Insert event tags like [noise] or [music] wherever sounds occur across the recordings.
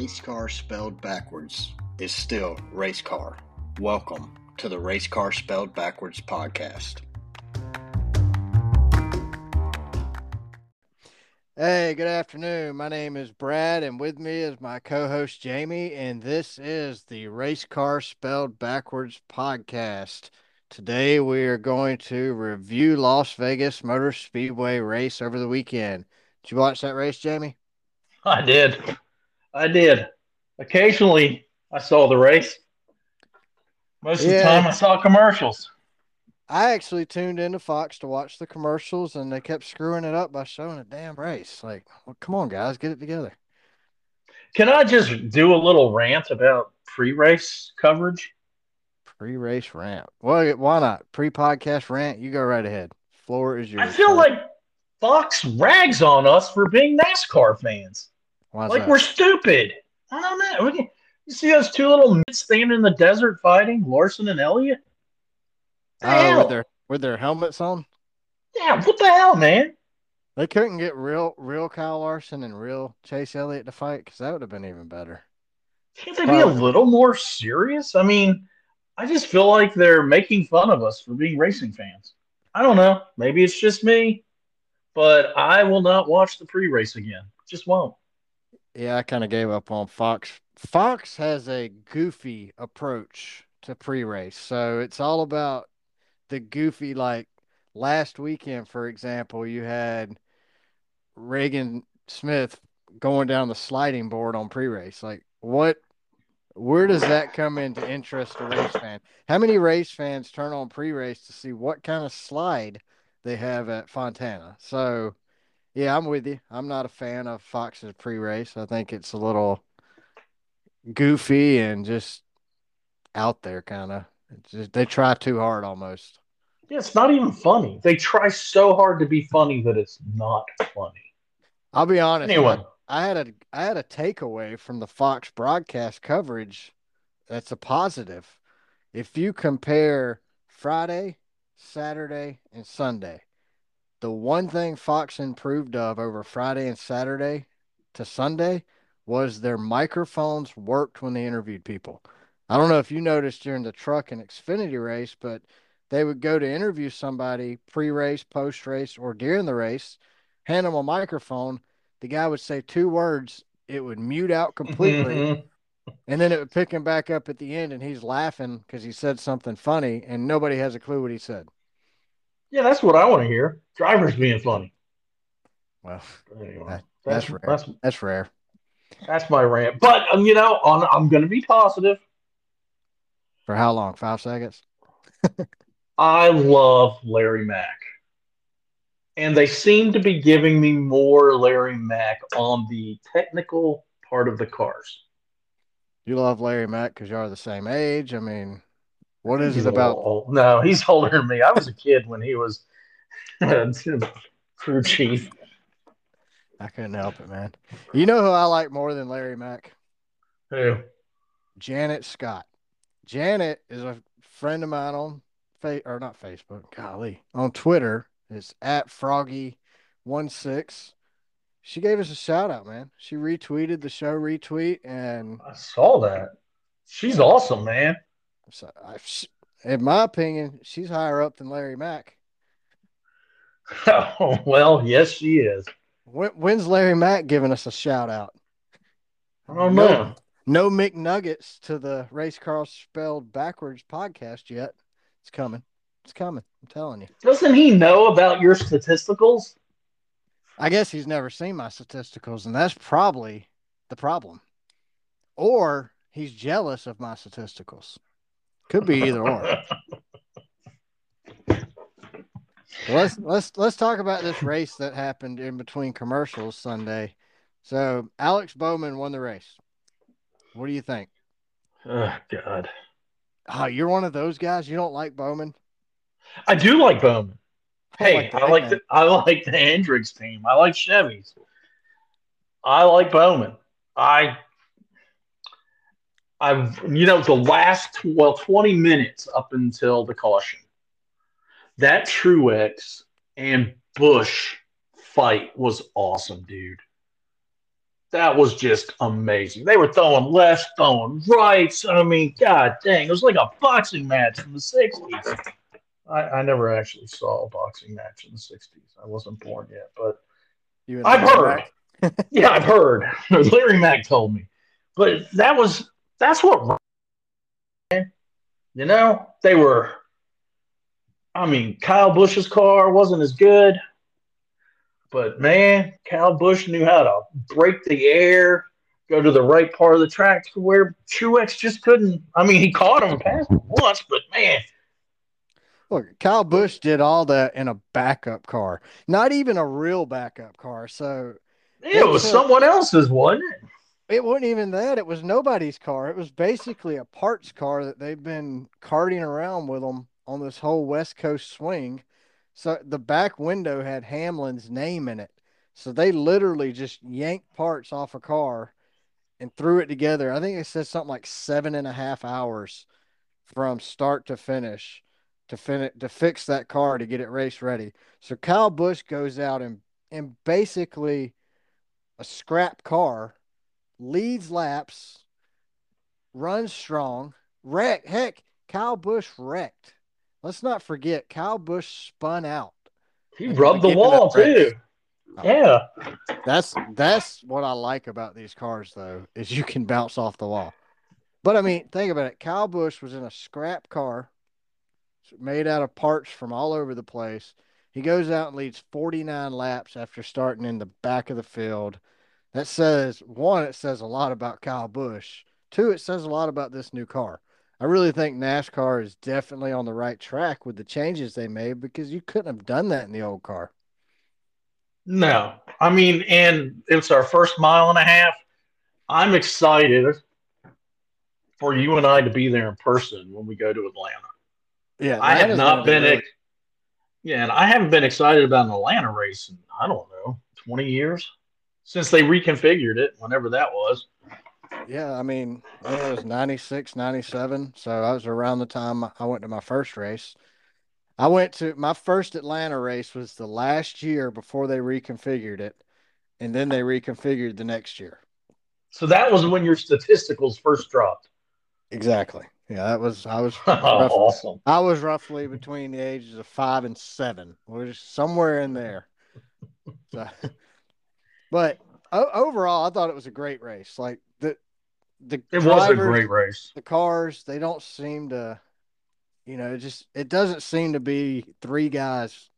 race car spelled backwards is still race car. Welcome to the Race Car Spelled Backwards podcast. Hey, good afternoon. My name is Brad, and with me is my co host Jamie, and this is the Race Car Spelled Backwards podcast. Today we are going to review Las Vegas Motor Speedway race over the weekend. Did you watch that race, Jamie? I did. I did. Occasionally, I saw the race. Most of the time, I saw commercials. I actually tuned into Fox to watch the commercials, and they kept screwing it up by showing a damn race. Like, well, come on, guys, get it together. Can I just do a little rant about pre-race coverage? Pre race rant. Well, why not? Pre podcast rant. You go right ahead. Floor is yours. I feel like Fox rags on us for being NASCAR fans. Like that? we're stupid. I don't know. You see those two little mitts standing in the desert fighting, Larson and Elliott? The Oh, hell? with their with their helmets on. Yeah, what the hell, man? They couldn't get real real Kyle Larson and real Chase Elliott to fight because that would have been even better. Can't they be a little more serious? I mean, I just feel like they're making fun of us for being racing fans. I don't know. Maybe it's just me, but I will not watch the pre-race again. Just won't. Yeah, I kind of gave up on Fox. Fox has a goofy approach to pre-race, so it's all about the goofy. Like last weekend, for example, you had Regan Smith going down the sliding board on pre-race. Like, what? Where does that come into interest a race fan? How many race fans turn on pre-race to see what kind of slide they have at Fontana? So, yeah, I'm with you. I'm not a fan of Fox's pre-race. I think it's a little goofy and just out there, kind of. They try too hard almost. Yeah, it's not even funny. They try so hard to be funny that it's not funny. I'll be honest. Anyway, I had a I had a takeaway from the Fox broadcast coverage that's a positive. If you compare Friday, Saturday, and Sunday, the one thing Fox improved of over Friday and Saturday to Sunday was their microphones worked when they interviewed people. I don't know if you noticed during the truck and Xfinity race, but they would go to interview somebody pre-race, post-race, or during the race, hand them a microphone. The guy would say two words, it would mute out completely, [laughs] and then it would pick him back up at the end, and he's laughing because he said something funny, and nobody has a clue what he said. Yeah, that's what I want to hear. Drivers being funny. Well, Anyway, That- that's that's rare. that's that's rare. that's my rant. But um, you know, on, I'm going to be positive. For how long? Five seconds? [laughs] I love Larry Mac. And they seem to be giving me more Larry Mac on the technical part of the cars. You love Larry Mac because y'all are the same age. I mean, what is He's it about? old. No, he's older than me. I was a kid when he was [laughs] crew chief. I couldn't help it, man. You know who I like more than Larry Mac? Who? Janet Scott. Janet is a friend of mine on fa- or not Facebook, golly, on Twitter. It's at Froggy16. She gave us a shout out, man. She retweeted the show retweet, and I saw that. She's awesome, man. So I, in my opinion, she's higher up than Larry Mac. [laughs] Oh, well, yes, she is. When, when's Larry Mac giving us a shout out? I don't No. know. No McNuggets to the Race Car Spelled Backwards podcast yet. It's coming. It's coming. I'm telling you. Doesn't he know about your statisticals? I guess he's never seen my statisticals, and that's probably the problem. Or he's jealous of my statisticals. Could be either or. [laughs] Let's let's let's talk about this race that happened in between commercials Sunday. So Alex Bowman won the race. What do you think? oh, God. Oh, you're one of those guys. You don't like Bowman. I do like Bowman. Hey, I like the I like the Hendricks team. I like Chevys. I like Bowman. I I've you know the last well 20 minutes up until the caution. That Truex and Busch fight was awesome, dude. that was just amazing. They were throwing lefts, throwing rights. I mean, god dang, it was like a boxing match from the '60s. I, I never actually saw a boxing match in the '60s. I wasn't born yet, but You I've heard. [laughs] Yeah, I've heard. [laughs] Larry Mac told me, but that was that's what you know. They were. I mean, Kyle Busch's car wasn't as good, but man, Kyle Busch knew how to break the air, go to the right part of the track to where Truex just couldn't. I mean, he caught him and passed him once, but man, Look, Kyle Busch did all that in a backup car, not even a real backup car. So it was It's a- someone else's, wasn't it? It wasn't even that. It was nobody's car. It was basically a parts car that they've been carting around with them on this whole West Coast swing. So the back window had Hamlin's name in it. So they literally just yanked parts off a car and threw it together. I think it said something like seven and a half hours from start to finish to fin- to fix that car to get it race ready. So Kyle Busch goes out and and basically a scrap car leads laps, runs strong, wreck. Heck, Kyle Busch wrecked. Let's not forget, Kyle Busch spun out. He rubbed the wall too. Yeah. That's that's what I like about these cars, though, is you can bounce off the wall. But I mean, think about it. Kyle Busch was in a scrap car made out of parts from all over the place. He goes out and leads 49 laps after starting in the back of the field. That says one, it says a lot about Kyle Busch. Two, it says a lot about this new car. I really think NASCAR is definitely on the right track with the changes they made because you couldn't have done that in the old car. No, I mean, and it's our first mile and a half. I'm excited for you and I to be there in person when we go to Atlanta. Yeah, I have not been, ex- yeah, and I haven't been excited about an Atlanta race in I don't know 20 years since they reconfigured it, whenever that was. Yeah, I mean, it was 96, 97. So I was around the time I went to my first race. I went to my first Atlanta race was the last year before they reconfigured it. And then they reconfigured the next year. So that was when your statisticals first dropped. Exactly. Yeah, that was I was Oh, rough- [laughs] awesome. I was roughly between the ages of five and seven. We're just somewhere in there. So, but o- overall, I thought it was a great race. Like the the It was a great race. the cars they don't seem to you know it just it doesn't seem to be three guys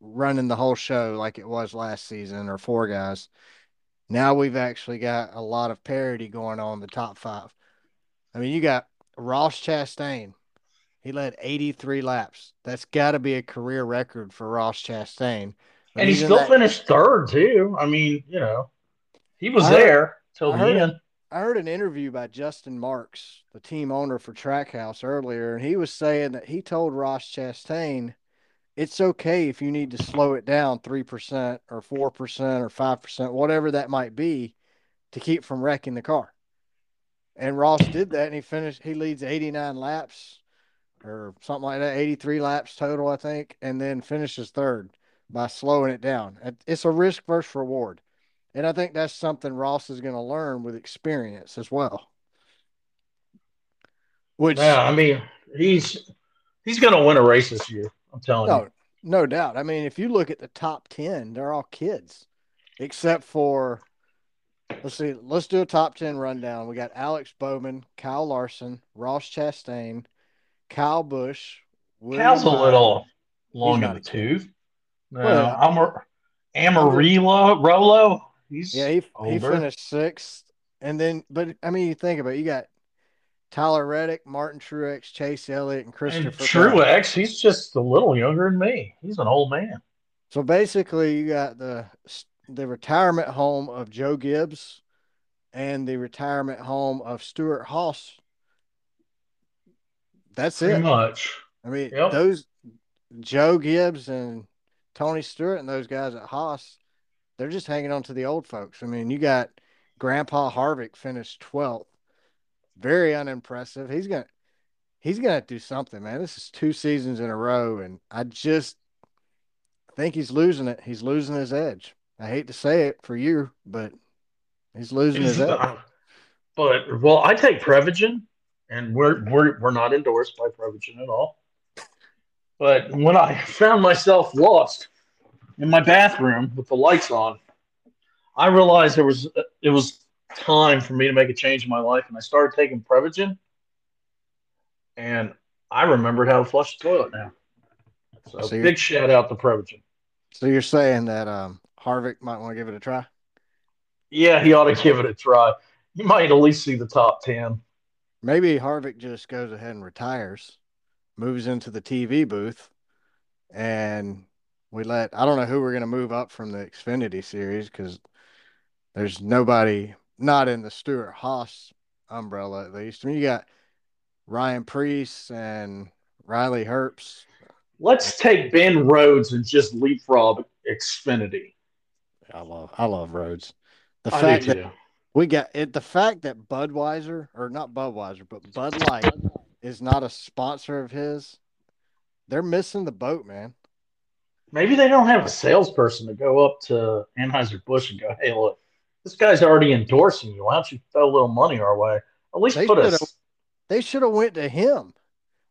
running the whole show like it was last season or four guys. Now we've actually got a lot of parity going on in the top five. I mean you got ross chastain. He led 83 laps. That's got to be a career record for ross chastain And he still that- finished third too. I mean, you know, he was I there till I the end. I heard an interview by Justin Marks, the team owner for Trackhouse earlier, and he was saying that he told Ross Chastain, it's okay if you need to slow it down 3% or 4% or 5%, whatever that might be, to keep from wrecking the car. And Ross did that and he finished, he leads 89 laps or something like that, 83 laps total, I think, and then finishes third by slowing it down. It's a risk versus reward. And I think that's something Ross is going to learn with experience as well. Which, Yeah, I mean, he's he's going to win a race this year. I'm telling no, you. no doubt. I mean, if you look at the top 10, they're all kids, except for, let's see, let's do a top 10 rundown. We got Alex Bowman, Kyle Larson, Ross Chastain, Kyle Busch. William Cal's a little long in the tooth. No, Well, uh, Amar- Amarillo, Rolo. He's Yeah, he, he finished sixth. And then, but I mean, you think about it, you got Tyler Reddick, Martin Truex, Chase Elliott, and and Christopher. Bell. Truex, he's just a little younger than me. He's an old man. So basically, you got the the retirement home of Joe Gibbs and the retirement home of Stewart-Haas. That's Pretty it. much. I mean, Yep. those Joe Gibbs and Tony Stewart and those guys at Haas, they're just hanging on to the old folks. I mean, you got Grandpa Harvick finished 12th. Very unimpressive. He's gonna he's gonna do something, man. This is two seasons in a row, and I just think he's losing it. He's losing his edge. I hate to say it for you, but He's losing his [laughs] edge. But well, I take Prevagen, and we're we're we're not endorsed by Prevagen at all. But when I [laughs] found myself lost in my bathroom with the lights on, I realized there was it was time for me to make a change in my life, and I started taking Prevagen, and I remembered how to flush the toilet now. So, So big shout out to Prevagen. So you're saying that um, Harvick might want to give it a try? Yeah, he ought to give it a try. You might at least see the top ten. Maybe Harvick just goes ahead and retires, moves into the TV booth, and we let I don't know who we're gonna move up from the Xfinity series because there's nobody not in the Stewart-Haas umbrella at least. I mean, you got Ryan Preece and Riley Herbst. Let's take Ben Rhodes and just leapfrog Xfinity. I love I love Rhodes. The I fact do that we got it, the fact that Budweiser or not Budweiser, but Bud Light is not a sponsor of his. They're missing the boat, man. Maybe they don't have a salesperson to go up to Anheuser Busch and go, "Hey, look, this guy's already endorsing you. Why don't you throw a little money our way? At least They put us." They should have went to him.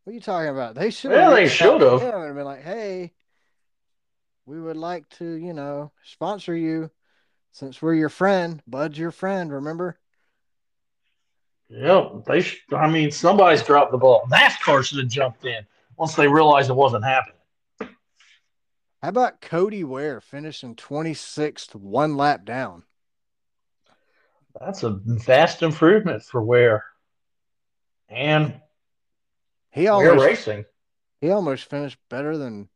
What are you talking about? They should Yeah, have. they should've. And been like, "Hey, we would like to, you know, sponsor you since we're your friend. Bud's your friend. Remember? Yeah, they. Sh- I mean, somebody's dropped the ball. NASCAR should have jumped in once they realized it wasn't happening. How about Cody Ware finishing 26th, one lap down? That's a vast improvement for Ware and He almost, Ware Racing. he almost finished better than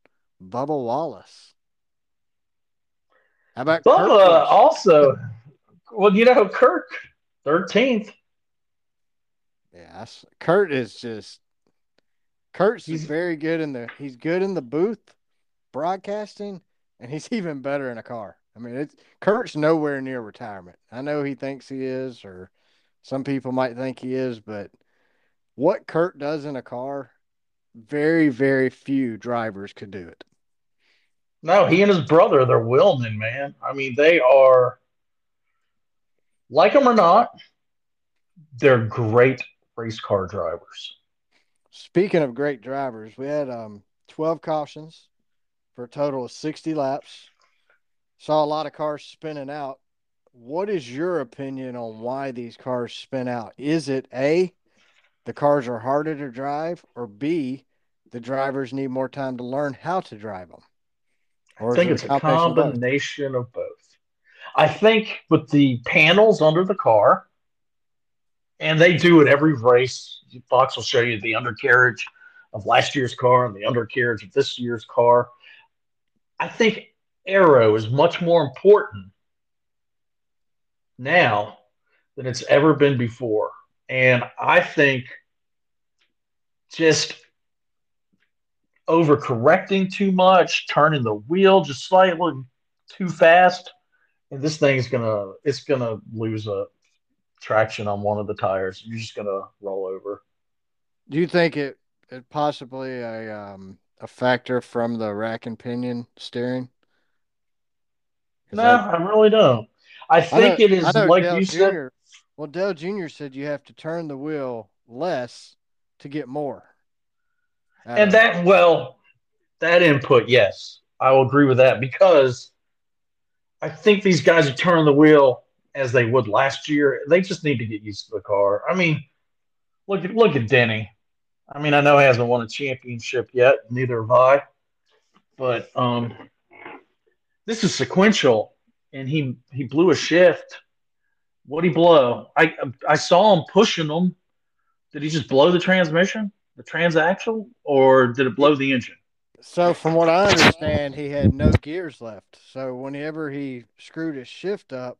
Bubba Wallace. How about uh, also, well, you know, Kurt, thirteenth. Yeah, that's- Kurt is just Kurt's He's- very good in the he's good in the booth broadcasting and he's [laughs] even better in a car. I mean, it's Kurt's nowhere near retirement. I know he thinks he is or some people might think he is, but what Kurt does in a car, very very few drivers could do it. No, he and his brother, they're Willman, man. I mean, they are, like them or not, they're great race car drivers. Speaking of great drivers, we had um 12 cautions for a total of 60 laps. Saw a lot of cars spinning out. What is your opinion on why these cars spin out? Is it A, the cars are harder to drive, or B, the drivers need more time to learn how to drive them? I think it's a combination of both? combination of both. I think with the panels under the car, and they do it every race. Fox will show you the undercarriage of last year's car and the undercarriage of this year's car. I think aero is much more important now than it's ever been before. And I think just overcorrecting too much, turning the wheel just slightly too fast, and this thing's gonna it's gonna lose a traction on one of the tires. You're just gonna roll over. Do you think it, it possibly a um a factor from the rack and pinion steering? No, that- I really don't. I I think know- it is like Dale you said. Jr. Well, Dale Jr. said you have to turn the wheel less to get more. And of it. that, well, that input, yes, I will agree with that because I think these guys are turning the wheel as they would last year. They just need to get used to the car. I mean, look at look at Denny. I mean, I know he hasn't won a championship yet, neither have I. But um, this is sequential, and he he blew a shift. What would he blow? I I saw him pushing them. Did he just blow the transmission, the transaxle, or did it blow the engine? So, from what I understand, he had no gears left. So, whenever he screwed his shift up,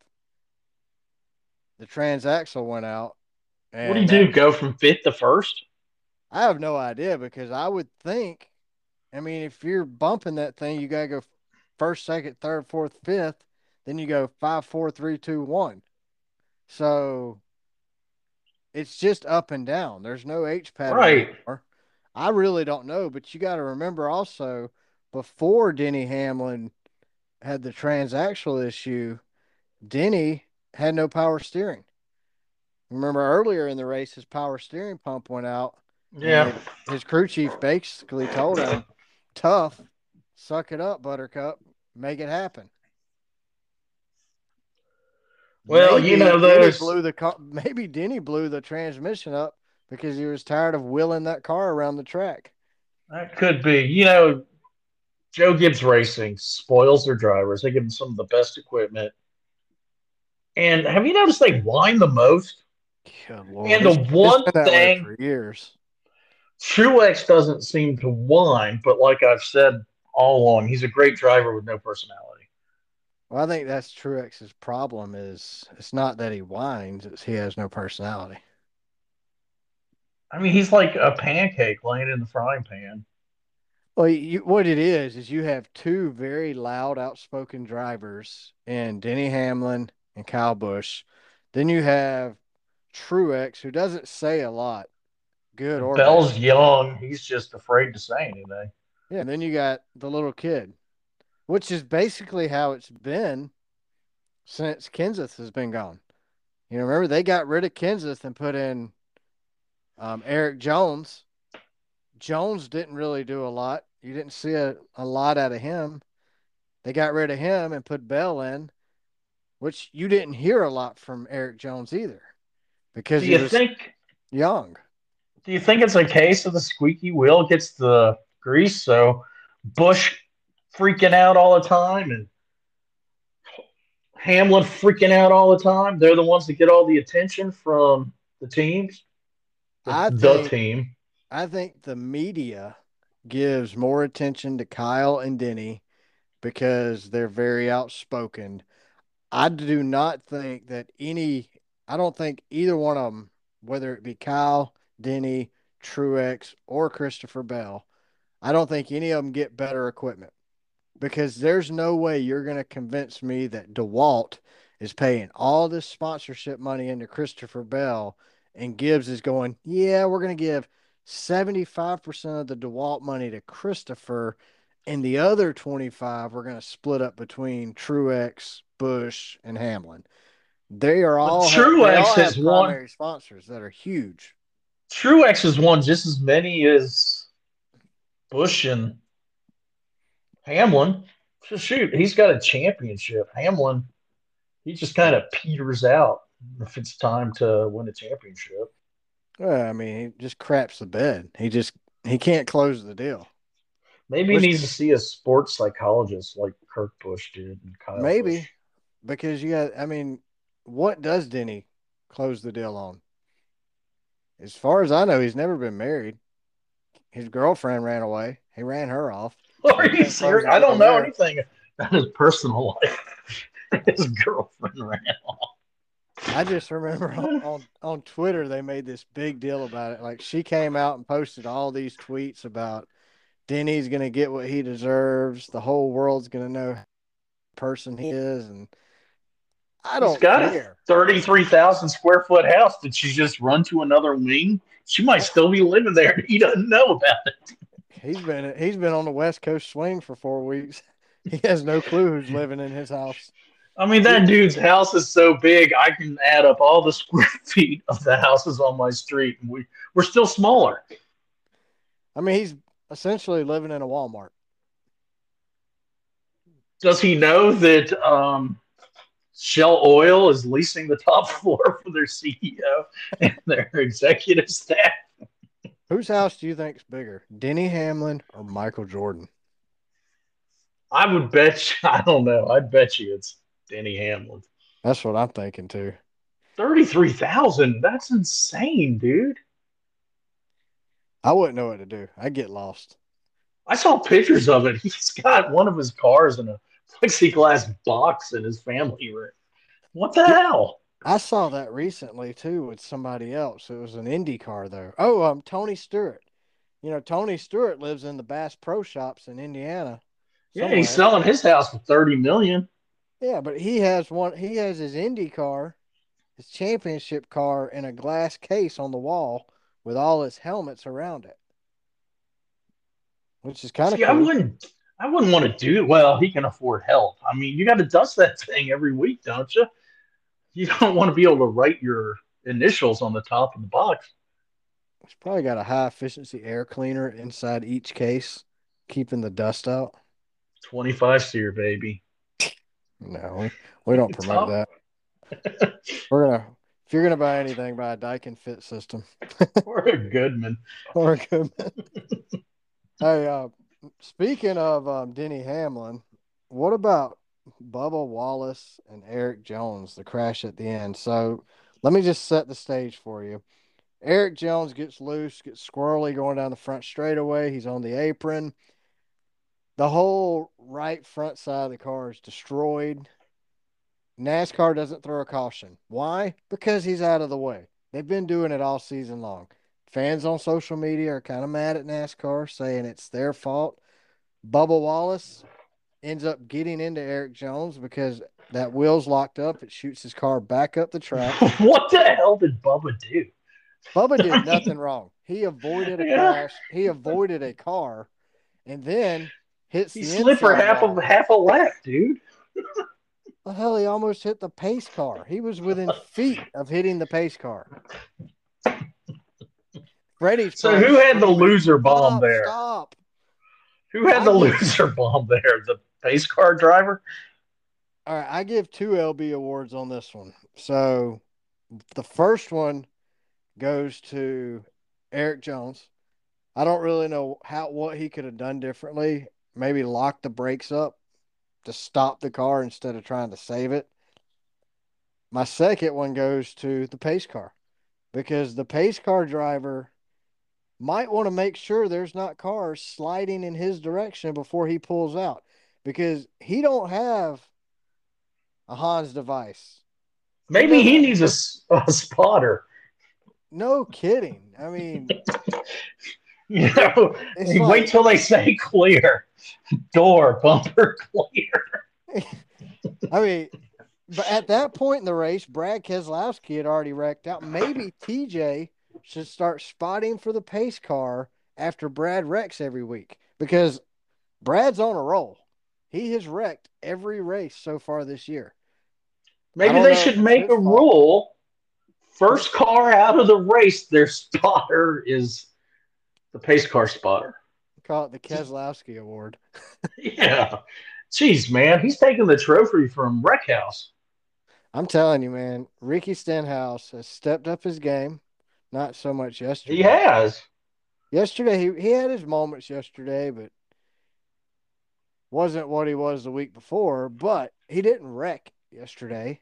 the transaxle went out. And What do you do? Go from fifth to first? I have no idea because I would think, I mean, if you're bumping that thing, you got to go first, second, third, fourth, fifth. Then you go five, four, three, two, one. So it's just up and down. There's no H pattern Right. anymore. I really don't know, but you got to remember also before Denny Hamlin had the transaxle issue, Denny had no power steering. Remember earlier in the race, his power steering pump went out. Yeah. His crew chief basically told him, tough, suck it up, Buttercup, make it happen. Well, you know, Denny those- blew the maybe Denny blew the transmission up because he was tired of wheeling that car around the track. That could be. You know, Joe Gibbs Racing spoils their drivers. They give them some of the best equipment. And have you noticed they whine the most? And the It's- it's one way thing- for years. Truex doesn't seem to whine, but like I've said all along, he's a great driver with no personality. Well, I think that's Truex's problem. Is it's not that he whines; it's he has no personality. I mean, he's like a pancake laying in the frying pan. Well, you, what it is is you have two very loud, outspoken drivers in Denny Hamlin and Kyle Busch. Then you have Truex, who doesn't say a lot, good or Bell's bad. young. He's just afraid to say anything. Yeah, and then you got the little kid, which is basically how it's been since Kenseth has been gone. You know, remember they got rid of Kenseth and put in um, Erik Jones. Jones didn't really do a lot. You didn't see a, a lot out of him. They got rid of him and put Bell in, which you didn't hear a lot from Erik Jones either because Do you think young. do you think it's a case of the squeaky wheel gets the grease? So Busch freaking out all the time and Hamlin freaking out all the time. They're the ones that get all the attention from the teams. The, I the team. I think the media gives more attention to Kyle and Denny because they're very outspoken. I do not think that any, I don't think either one of them, whether it be Kyle, Denny, Truex, or Christopher Bell, I don't think any of them get better equipment. Because there's no way you're going to convince me that DeWalt is paying all this sponsorship money into Christopher Bell and Gibbs is going, yeah, we're going to give 75% of the DeWalt money to Christopher, and the other 25 we're going to split up between Truex, Busch, and Hamlin. They are all, Truex all has won- primary sponsors that are huge. Truex has won just as many as Busch and Hamlin. So shoot, he's got a championship. Hamlin, he just kind of peters out if it's time to win a championship. Well, I mean, he just craps the bed. He just he can't close the deal. Maybe Which- needs to see a sports psychologist like Kurt Busch did and Kyle Maybe Busch. because you got. I mean, what does Denny close the deal on? As far as I know, he's never been married. His girlfriend ran away. He ran her off. [laughs] Are you serious? I don't know anything about his personal life. [laughs] his girlfriend ran off. I just remember on, on, on Twitter they made this big deal about it. Like she came out and posted all these tweets about Denny's gonna get what he deserves. The whole world's gonna know the person he is, and I don't He's got care. a 33,000 square foot house. Did she just run to another wing? She might still be living there. [laughs] He doesn't know about it. He's been he's been on the West Coast swing for four weeks. [laughs] He has no clue who's living in his house. I mean, that dude's house is so big, I can add up all the [laughs] square feet of the houses on my street, and we, we're still smaller. I mean, he's essentially living in a Walmart. Does he know that um, Shell Oil is leasing the top [laughs] floor for their CEO and their executive staff? Whose house do you think's bigger, Denny Hamlin or Michael Jordan? I would bet you, [laughs] I don't know. I'd bet you it's Denny Hamlin. That's what I'm thinking too. 33,000. That's insane, dude. I wouldn't know what to do. I'd get lost. I saw pictures of it. [laughs] He's got one of his cars in a plexiglass box in his family room. What the hell? I saw that recently too with somebody else. It was an Indy car though. Oh, um, Tony Stewart. You know, Tony Stewart lives in the Bass Pro Shops in Indiana. Yeah, he's selling his house for 30 million. Yeah, but he has one. He has his Indy car, his championship car, in a glass case on the wall with all his helmets around it, which is kind of See, I wouldn't I wouldn't want to do it. well, he can afford help. I mean, you got to dust that [laughs] thing every week, don't you? You don't want to be able to write your initials on the top of the box. It's probably got a high efficiency air cleaner inside each case, keeping the dust out. 25 seer, baby. No, we, we don't [laughs] promote that. We're gonna if you're gonna buy anything, buy a Daikin Fit System [laughs] Or a Goodman. [laughs] or a Goodman. [laughs] hey, uh, speaking of um, Denny Hamlin, what about Bubba Wallace and Erik Jones? The crash at the end. So let me just set the stage for you. Erik Jones gets loose, gets squirrely going down the front straightaway. He's on the apron. The whole right front side of the car is destroyed. NASCAR doesn't throw a caution. Why? Because he's out of the way. They've been doing it all season long. Fans on social media are kind of mad at NASCAR, saying it's their fault. Bubba Wallace ends up getting into Erik Jones because that wheel's locked up. It shoots his car back up the track. [laughs] what the hell did Bubba do? Bubba did [laughs] nothing wrong. He avoided a Yeah. crash. He avoided a car, and then hits He the slid for half of half a lap, dude. [laughs] The hell, he almost hit the pace car. He was within [laughs] feet of hitting the pace car. Freddie's So who had the loser bomb "Stop, there? Stop. Who had I the give- loser bomb there? The pace car driver? All right, I give two LB awards on this one. So the first one goes to Erik Jones. I don't really know how what he could have done differently. Maybe lock the brakes up to stop the car instead of trying to save it. My second one goes to the pace car because the pace car driver might want to make sure there's not cars sliding in his direction before he pulls out because he don't have a Hans device. Maybe he needs [laughs] a spotter. No kidding. I mean, [laughs] [laughs] You know, you like- wait till they say clear. Door, bumper clear. [laughs] I mean, but at that point in the race, Brad Keselowski had already wrecked out. Maybe TJ should start spotting for the pace car after Brad wrecks every week because Brad's on a roll. He has wrecked every race so far this year. Maybe they should make a fault. rule. First car out of the race, their spotter is the pace car spotter. Call it the Keselowski Award. [laughs] Yeah. Jeez, man. He's taking the trophy from Wreck House. I'm telling you, man, Ricky Stenhouse has stepped up his game. Not so much yesterday. He has. Yesterday, he, he had his moments yesterday, but wasn't what he was the week before. But he didn't wreck yesterday,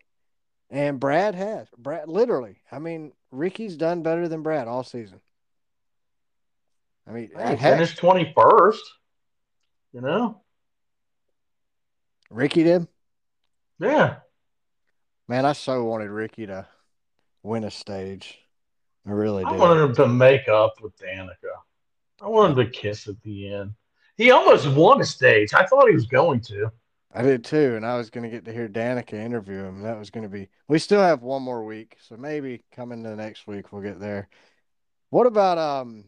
and Brad has. Brad, literally, I mean, Ricky's done better than Brad all season. I mean, He heck, finished 21st. You know? Ricky did. Yeah. Man, I so wanted Ricky to win a stage. I really did. I wanted him to make up with Danica. I wanted him to kiss at the end. He almost won a stage. I thought he was going to. I did too, and I was going to get to hear Danica interview him. That was going to be. We still have one more week, so maybe coming to next week we'll get there. What about um?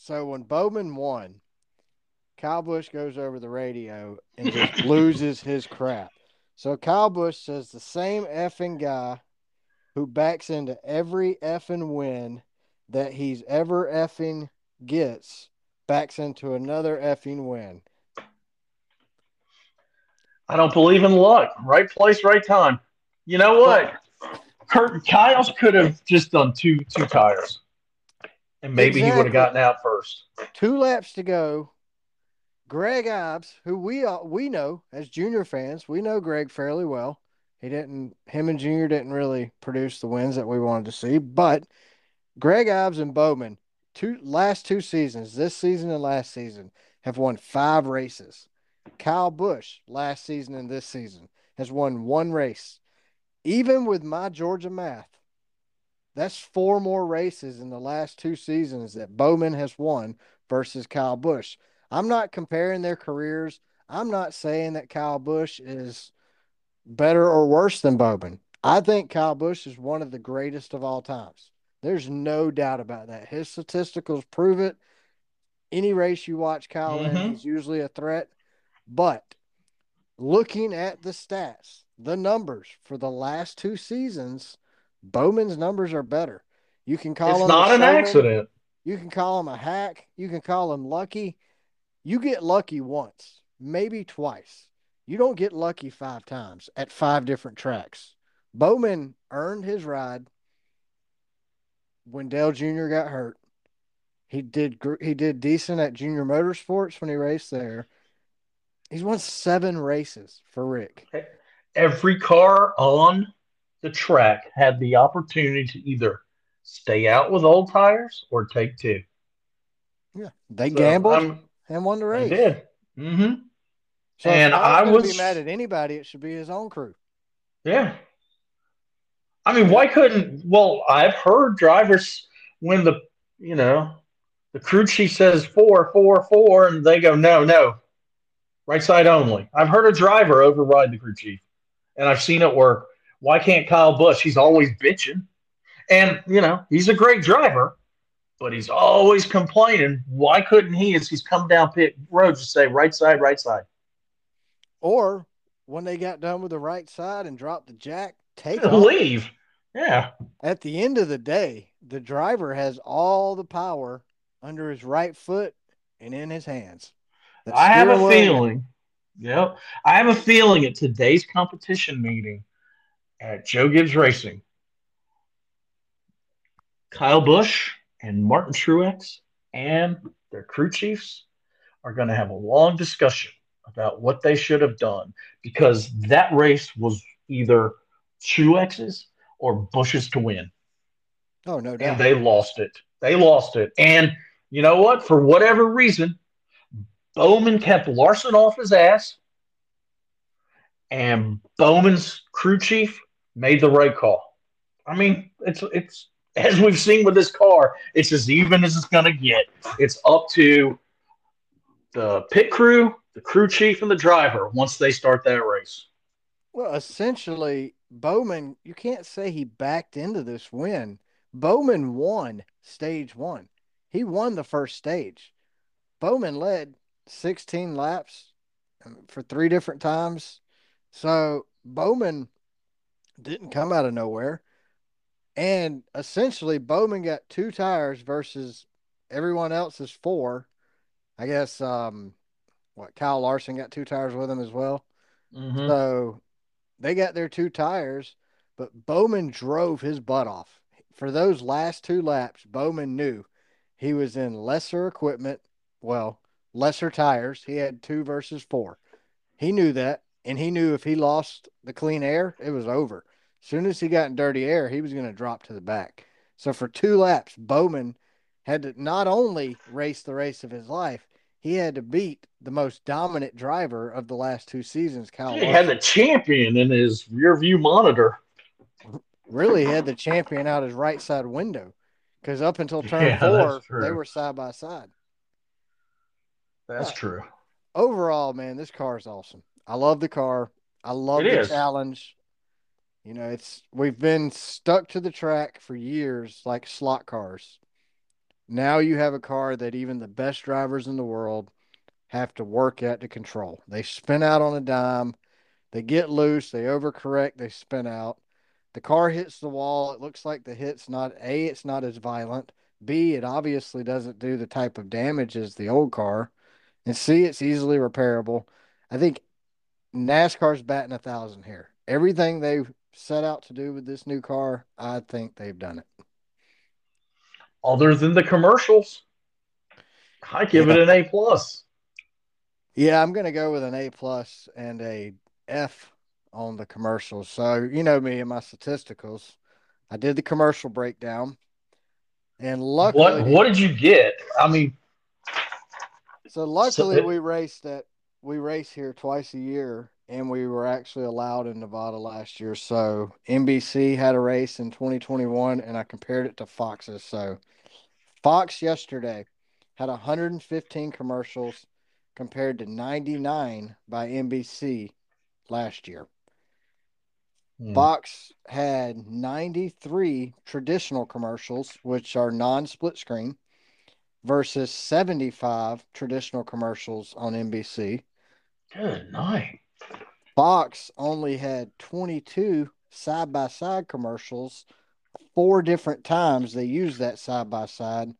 So when Bowman won, Kyle Busch goes over the radio and just [laughs] loses his crap. So Kyle Busch says the same effing guy who backs into every effing win that he's ever effing gets backs into another effing win. I don't believe in luck. Right place, right time. You know what? Kurt Kyle's could have just done two two tires. And maybe he would have gotten out first. two laps to go. Greg Ives, who we all, we know as junior fans, we know Greg fairly well. He didn't, him and Junior didn't really produce the wins that we wanted to see, but Greg Ives and Bowman, two last two seasons, this season and last season, have won five races. Kyle Busch, last season and this season, has won one race. Even with my Georgia math, that's four more races in the last two seasons that Bowman has won versus Kyle Busch. I'm not comparing their careers. I'm not saying that Kyle Busch is better or worse than Bowman. I think Kyle Busch is one of the greatest of all times. There's no doubt about that. His statisticals prove it. Any race you watch Kyle in, Mhm. he's usually a threat. But looking at the stats, the numbers for the last two seasons, Bowman's numbers are better. You can call It's him not an showman, accident. You can call him a hack. You can call him lucky. You get lucky once, maybe twice. You don't get lucky five times at five different tracks. Bowman earned his ride when Dale Jr. got hurt. He did he did decent at Junior Motorsports when he raced there. He's won seven races for Rick. Every car on the track had the opportunity to either stay out with old tires or take two. Yeah, they So, gambled I'm- and won the They race. did. hmm So And I was I was- be mad at anybody. It should be his own crew. Yeah. I mean, why couldn't? Well, I've heard drivers when the you know the crew chief says four, four, four, and they go no, no, right side only. I've heard a driver override the crew chief, and I've seen it work. Why can't Kyle Busch? He's always bitching, and you know he's a great driver, but he's always complaining. Why couldn't he, as he's come down pit road, just say right side, right side? Or when they got done with the right side and dropped the jack, take off. [laughs] Leave. Yeah. At the end of the day, the driver has all the power under his right foot and in his hands. I have a feeling. Yep. I have a feeling at today's competition meeting at Joe Gibbs Racing, Kyle Busch and Martin Truex and their crew chiefs are going to have a long discussion about what they should have done because that race was either Truex's or Busch's to win Oh, no doubt. and they lost it. They lost it. And you know what? For whatever reason, Bowman kept Larson off his ass, and Bowman's crew chief made the right call. I mean, it's it's as we've seen with this car, it's as even as it's gonna get. It's up to the pit crew, the crew chief, and the driver once they start that race. Well, essentially, Bowman, you can't say he backed into this win. Bowman won stage one. He won the first stage. Bowman led 16 laps um, for three different times. So Bowman didn't come out of nowhere. And essentially, Bowman got two tires versus everyone else's four. I guess, um, what, Kyle Larson got two tires with him as well. Mm-hmm. So they got their two tires, but Bowman drove his butt off. For those last two laps, Bowman knew he was in lesser equipment, well, lesser tires. He had two versus four. He knew that, and he knew if he lost the clean air, it was over. As soon as he got in dirty air, he was going to drop to the back. So for two laps, Bowman had to not only race the race of his life, he had to beat the most dominant driver of the last two seasons, Kyle. He Larson. had the champion in his rear view monitor. really had the champion out his right side window because up until turn Yeah, four, they were side by side. That's true. Overall, man, this car is awesome. I love the car. I love It the is. challenge. You know, it's we've been stuck to the track for years like slot cars. Now you have a car that even the best drivers in the world have to work at to control. They spin out on a dime, they get loose, they overcorrect, they spin out. The car hits the wall. It looks like the hit's not A, it's not as violent. B, it obviously doesn't do the type of damage as the old car. And C, it's easily repairable. I think NASCAR's batting a thousand here. Everything they've set out to do with this new car, I think they've done it. Other than the commercials, I give it an A plus. Yeah, I'm gonna go with an A plus and a F on the commercials. So you know me and my statisticals. I did the commercial breakdown, and luckily, What what did you get? I mean, so luckily it- we raced at we race here twice a year, and we were actually allowed in Nevada last year. So NBC had a race in 2021, and I compared it to Fox's. So Fox yesterday had 115 commercials compared to 99 by NBC last year. hmm, Fox had 93 traditional commercials, which are non split screen, versus 75 traditional commercials on NBC. good night. Fox only had 22 side by side commercials, four different times they used that side by side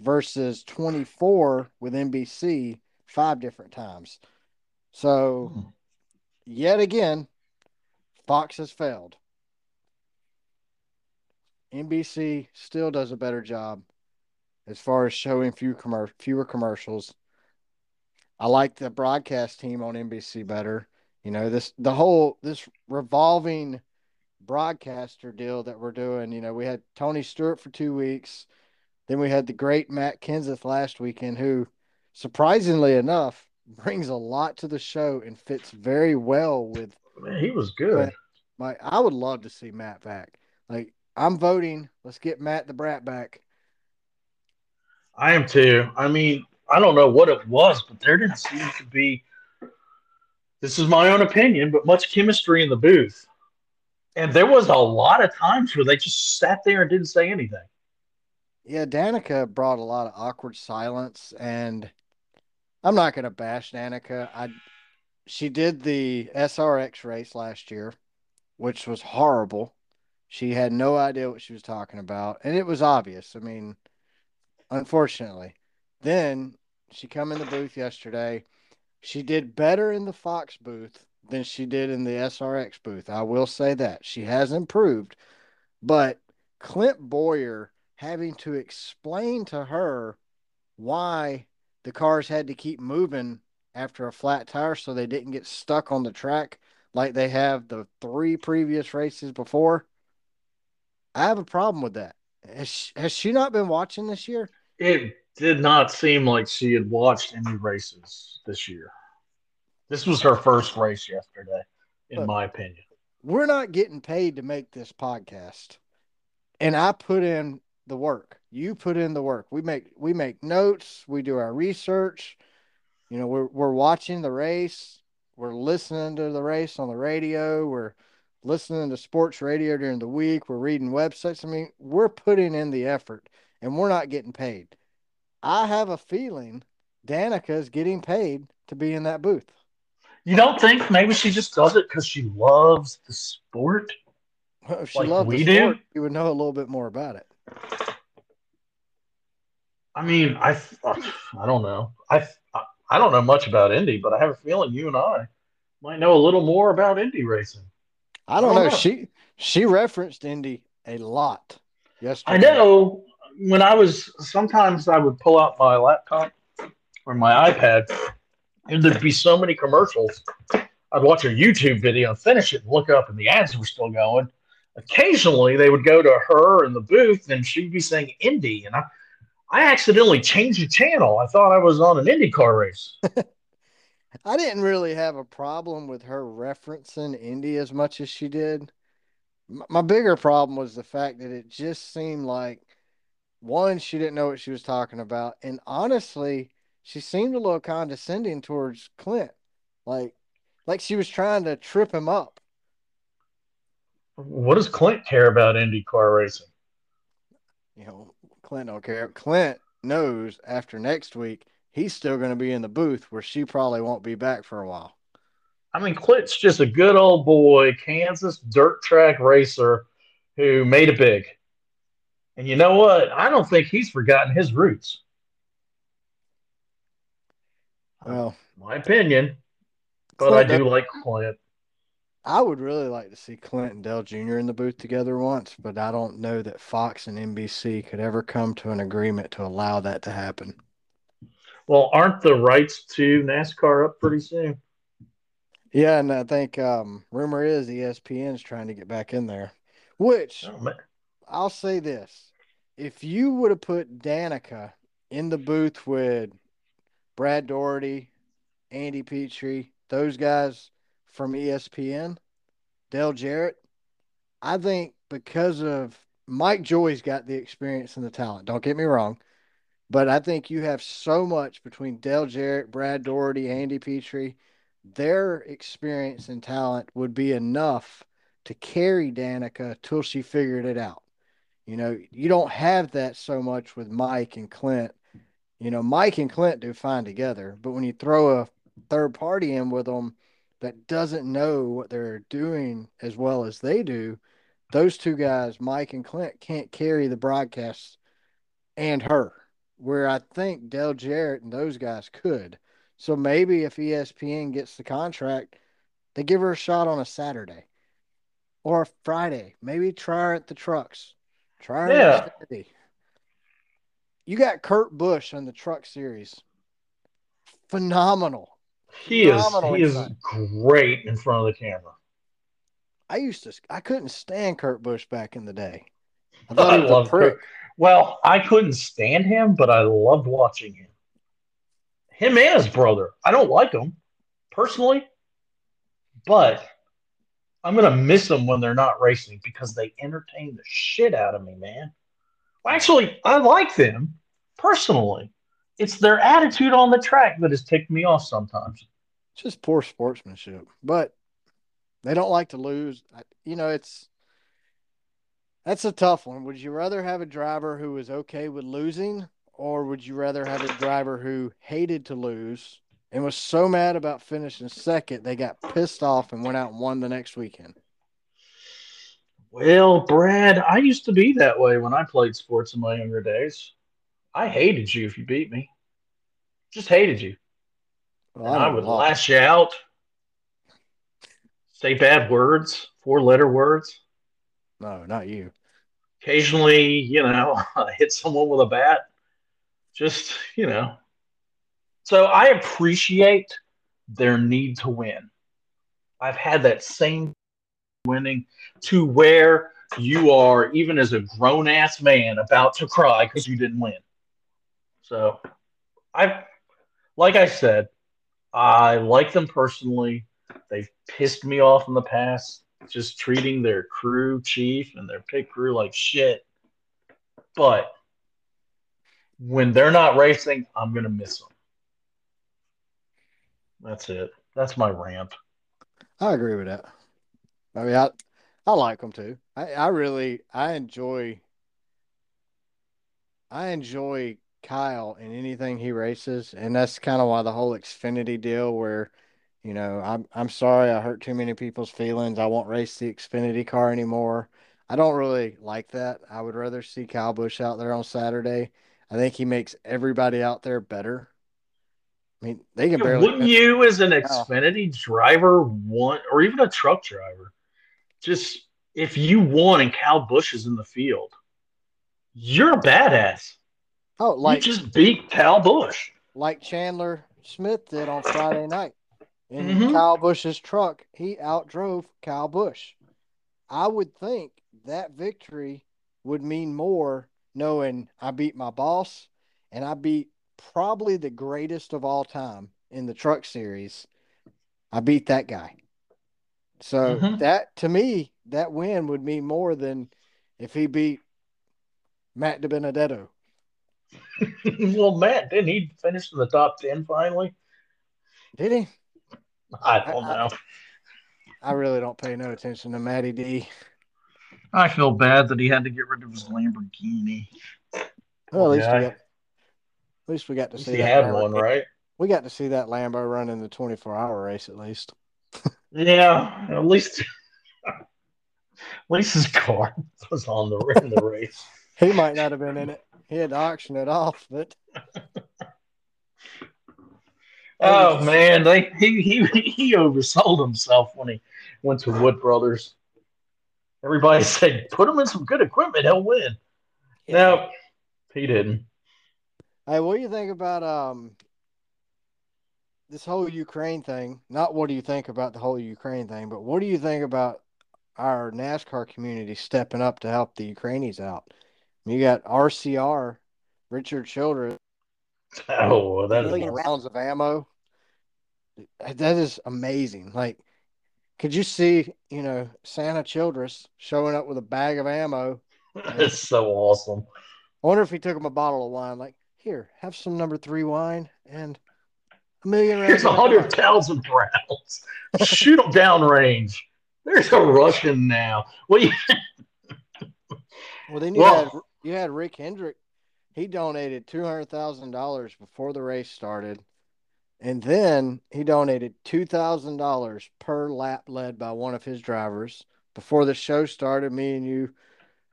versus 24 with NBC, five different times. So, Hmm. yet again, Fox has failed. NBC still does a better job as far as showing few commer- fewer commercials. I like the broadcast team on NBC better. You know, this the whole this revolving broadcaster deal that we're doing, you know, we had Tony Stewart for 2 weeks. Then we had the great Matt Kenseth last weekend who surprisingly enough brings a lot to the show and fits very well with Man, he was good. my I would love to see Matt back. Like I'm voting, let's get Matt the Brat back. I am too. I mean, I don't know what it was, but there didn't seem to be. This is my own opinion, but much chemistry in the booth. And there was a lot of times where they just sat there and didn't say anything. Yeah, Danica brought a lot of awkward silence, and I'm not going to bash Danica. I she did the SRX race last year, which was horrible. She had no idea what she was talking about, and it was obvious. I mean, unfortunately. Then she come in the booth yesterday. She did better in the Fox booth than she did in the SRX booth. I will say that. She has improved, but Clint Bowyer having to explain to her why the cars had to keep moving after a flat tire so they didn't get stuck on the track like they have the three previous races before. I have a problem with that. Has she, has she not been watching this year? It did not seem like she had watched any races this year. This was her first race yesterday, in Look. my opinion. We're not getting paid to make this podcast. And I put in the work. You put in the work. We make we make notes, we do our research. You know, we're we're watching the race, we're listening to the race on the radio, we're listening to sports radio during the week, we're reading websites. I mean, we're putting in the effort and we're not getting paid. I have a feeling Danica is getting paid to be in that booth. You don't think maybe she just does it because she loves the sport? If she Like loved we the do? sport, you would know a little bit more about it. I mean, I uh, I don't know. I I don't know much about Indy, but I have a feeling you and I might know a little more about Indy racing. I don't I don't know. know. She she referenced Indy a lot yesterday. I know when I was sometimes I would pull out my laptop or my iPad, and there'd be so many commercials. I'd watch a YouTube video and finish it and look up, and the ads were still going. Occasionally, they would go to her in the booth, and she'd be saying Indy, and I, I accidentally changed the channel. I thought I was on an Indy car race. [laughs] I didn't really have a problem with her referencing Indy as much as she did. My bigger problem was the fact that it just seemed like one, she didn't know what she was talking about, and honestly, she seemed a little condescending towards Clint, like like she was trying to trip him up. What does Clint care about Indy car racing? You know, Clint don't care. Clint knows after next week he's still going to be in the booth where she probably won't be back for a while. I mean, Clint's just a good old boy, Kansas dirt track racer who made it big. And you know what? I don't think he's forgotten his roots. Well, My opinion. But Clint I do like Clint. I would really like to see Clint and Dale Jr. in the booth together once, but I don't know that Fox and NBC could ever come to an agreement to allow that to happen. Well, aren't the rights to NASCAR up pretty soon? Yeah, and I think um, rumor is ESPN's trying to get back in there. Which Oh. I'll say this: if you would have put Danica in the booth with Brad Daugherty, Andy Petree, those guys from ESPN, Dale Jarrett, I think because of Mike Joy's got the experience and the talent. Don't get me wrong, but I think you have so much between Dale Jarrett, Brad Daugherty, Andy Petree. Their experience and talent would be enough to carry Danica till she figured it out. You know, you don't have that so much with Mike and Clint. You know, Mike and Clint do fine together, but when you throw a third party in with them, that doesn't know what they're doing as well as they do, those two guys, Mike and Clint, can't carry the broadcast and her. Where I think Dale Jarrett and those guys could. So maybe if ESPN gets the contract, they give her a shot on a Saturday or a Friday. Maybe try her at the trucks. Try her Yeah. Saturday. You got Kurt Busch on the truck series. Phenomenal. He is Phenomenal he is great in front of the camera. I used to I couldn't stand Kurt Busch back in the day. I I [laughs] thought he was a love prick. Kurt. Well, I couldn't stand him, but I loved watching him. Him and his brother. I don't like him personally, but I'm gonna miss them when they're not racing because they entertain the shit out of me, man. Well, actually, I like them personally. It's their attitude on the track that has ticked me off sometimes. just poor sportsmanship. But they don't like to lose. You know, it's that's a tough one. Would you rather have a driver who was okay with losing, or would you rather have a driver who hated to lose and was so mad about finishing second they got pissed off and went out and won the next weekend? Well, Brad, I used to be that way when I played sports in my younger days. I hated you if you beat me. Just hated you. Well, And I never would lost. lash you out, say bad words, four letter words. No, not you. Occasionally, you know, [laughs] I hit someone with a bat. Just, you know. So I appreciate their need to win. I've had that same winning to where you are, even as a grown ass man, about to cry because you didn't win. So I, like I said, I like them personally. They've pissed me off in the past, just treating their crew chief and their pit crew like shit. But when they're not racing, I'm gonna miss them. That's it. That's my rant. I agree with that. I mean, I I like them too. I I really I enjoy I enjoy Kyle in anything he races, and that's kind of why the whole Xfinity deal, where you know I'm I'm sorry I hurt too many people's feelings. I won't race the Xfinity car anymore. I don't really like that. I would rather see Kyle Busch out there on Saturday. I think he makes everybody out there better. I mean, they can barely. Wouldn't you, as an Xfinity driver, want, or even a truck driver, just if you won and Kyle Busch is in the field, you're a badass. Oh, like you just beat Kyle Busch. like Chandler Smith did on Friday night. In [laughs] Mhm. Kyle Busch's truck, he outdrove Kyle Busch. I would think that victory would mean more knowing I beat my boss and I beat probably the greatest of all time in the truck series. I beat that guy. So Mhm. that to me, that win would mean more than if he beat Matt DiBenedetto. [laughs] well, Matt, didn't he finish in the top 10 finally? Did he? I don't I- know. I really don't pay no attention to Matty D. I feel bad that he had to get rid of his Lamborghini. Well, at least Yeah. we got, at least we got to see he had one, right? We got to see that Lambo run in the 24 hour race at least. [laughs] Yeah, at least at least his car was on the in the race. [laughs] He might not have been in it. He had to auction it off, but [laughs] Oh man, they he he he oversold himself when he went to Wood Brothers. Everybody said, "Put him in some good equipment, he'll win." No, he didn't. Hey, what do you think about um this whole Ukraine thing? Not what do you think about the whole Ukraine thing, but what do you think about our NASCAR community stepping up to help the Ukrainians out? You got RCR, Richard Childress, [laughs] Oh, well, that million is rounds of ammo. That is amazing. Like, could you see, you know, Santa Childress showing up with a bag of ammo? [laughs] that's so awesome. I wonder if he took him a bottle of wine. Like, here, have some number three wine and a million rounds. Here's a hundred ammo." thousand rounds. Shoot them downrange. There's a Russian now. Well, you, Well, then you Well- had you had Rick Hendrick. He donated two hundred thousand dollars before the race started And then he donated $2,000 per lap led by one of his drivers. Before the show started, me and you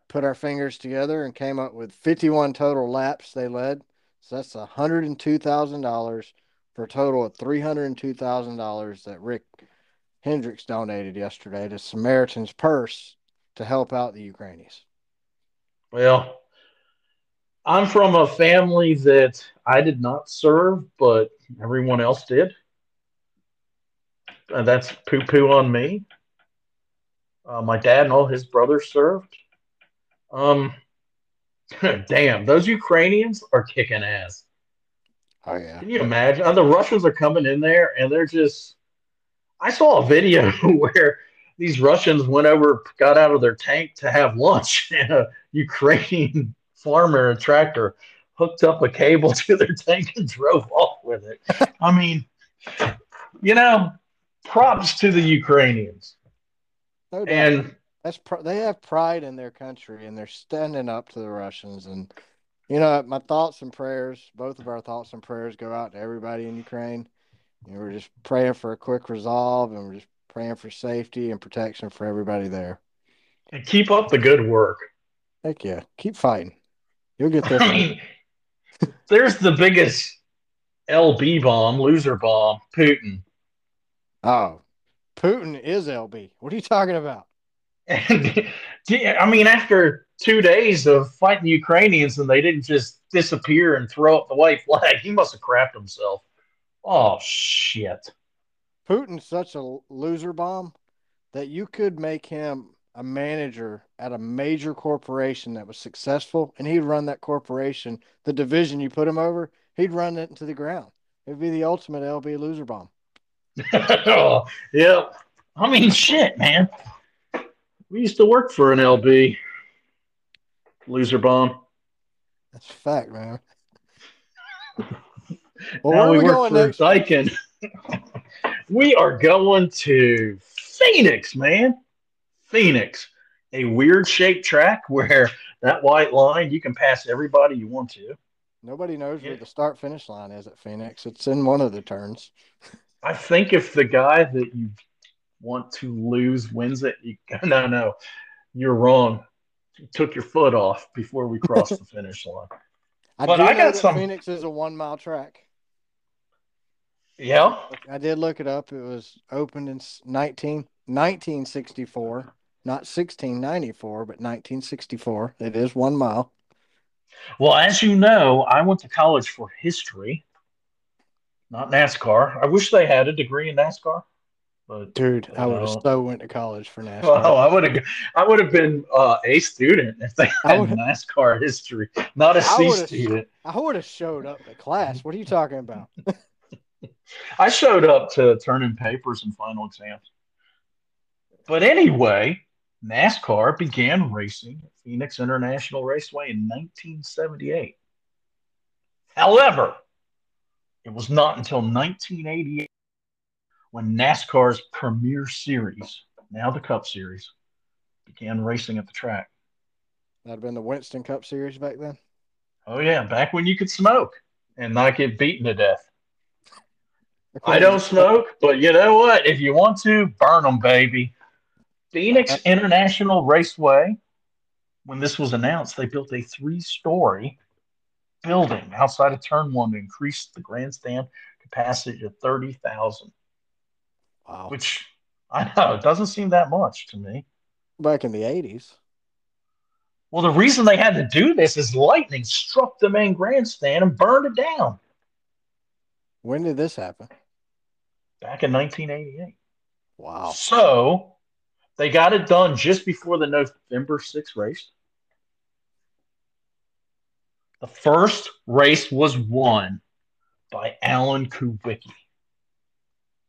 put our fingers together and came up with 51 total laps they led. So that's $102,000 for a total of $302,000 that Rick Hendricks donated yesterday to Samaritan's Purse to help out the Ukrainians. Well, I'm from a family that I did not serve, but everyone else did. Uh, that's poo poo on me. Uh, my dad and all his brothers served. Um, [laughs] damn, those Ukrainians are kicking ass. Oh yeah. Can you imagine? Uh, the Russians are coming in there and they're just. I saw a video [laughs] where these Russians went over, got out of their tank to have lunch, [laughs] and a Ukrainian farmer, a tractor, hooked up a cable to their tank and drove off with it. I mean, you know, props to the Ukrainians. No. And That's pr- they have pride in their country and they're standing up to the Russians. And you know, my thoughts and prayers, both of our thoughts and prayers, go out to everybody in Ukraine. You know, we're just praying for a quick resolve, and we're just praying for safety and protection for everybody there. and keep up the good work. Heck yeah, keep fighting. You'll get [laughs] I this. one. mean, there's the biggest LB bomb, loser bomb, Putin. Oh, Putin is LB. What are you talking about? [laughs] And I mean, after two days of fighting Ukrainians and they didn't just disappear and throw up the white flag, he must have crapped himself. Oh, shit. Putin's such a loser bomb that you could make him a manager at a major corporation that was successful and he'd run that corporation, the division you put him over, he'd run it into the ground. It'd be the ultimate LB loser bomb. [laughs] oh, yeah. I mean, shit, man. We used to work for an LB. Loser bomb. That's a fact, man. [laughs] now Well, are we, we work for next? [laughs] We are going to Phoenix, man. Phoenix. A weird shaped track where [laughs] that white line, you can pass everybody you want to. Nobody knows Yeah. where the start finish line is at Phoenix. It's in one of the turns. I think if the guy that you want to lose wins it, you [laughs] no, no, you're wrong. You took your foot off before we crossed the finish line. [laughs] I But I got some- Phoenix is a one mile track. Yeah. I did look it up. It was opened in s- 19, 1964, not 1694, but 1964. It is one mile. Well, as you know, I went to college for history, not NASCAR. I wish they had a degree in NASCAR, but Dude, I would have so went to college for [laughs] NASCAR. well, I would have, I would have been uh, a student if they I had NASCAR history, not a I C would've- student. I would have showed up to class. What are you talking about? [laughs] [laughs] I showed up to turn in papers and final exams. But anyway, NASCAR began racing at Phoenix International Raceway in 1978. However, it was not until 1988 when NASCAR's premier series, now the Cup Series, began racing at the track. That'd have been the Winston Cup Series back then. Oh, yeah, back when you could smoke and not get beaten to death. I don't smoke, but you know what? If you want to, burn them, baby. Phoenix uh, uh, International Raceway, when this was announced, they built a three story building outside of Turn 1 to increase the grandstand capacity to 30,000, Wow. which [laughs] I know it doesn't seem that much to me. Back in the 80s. Well, the reason they had to do this is lightning struck the main grandstand and burned it down When did this happen? back in 1988. Wow. So they got it done just before the November 6th race. The first race was won by Alan Kulwicki.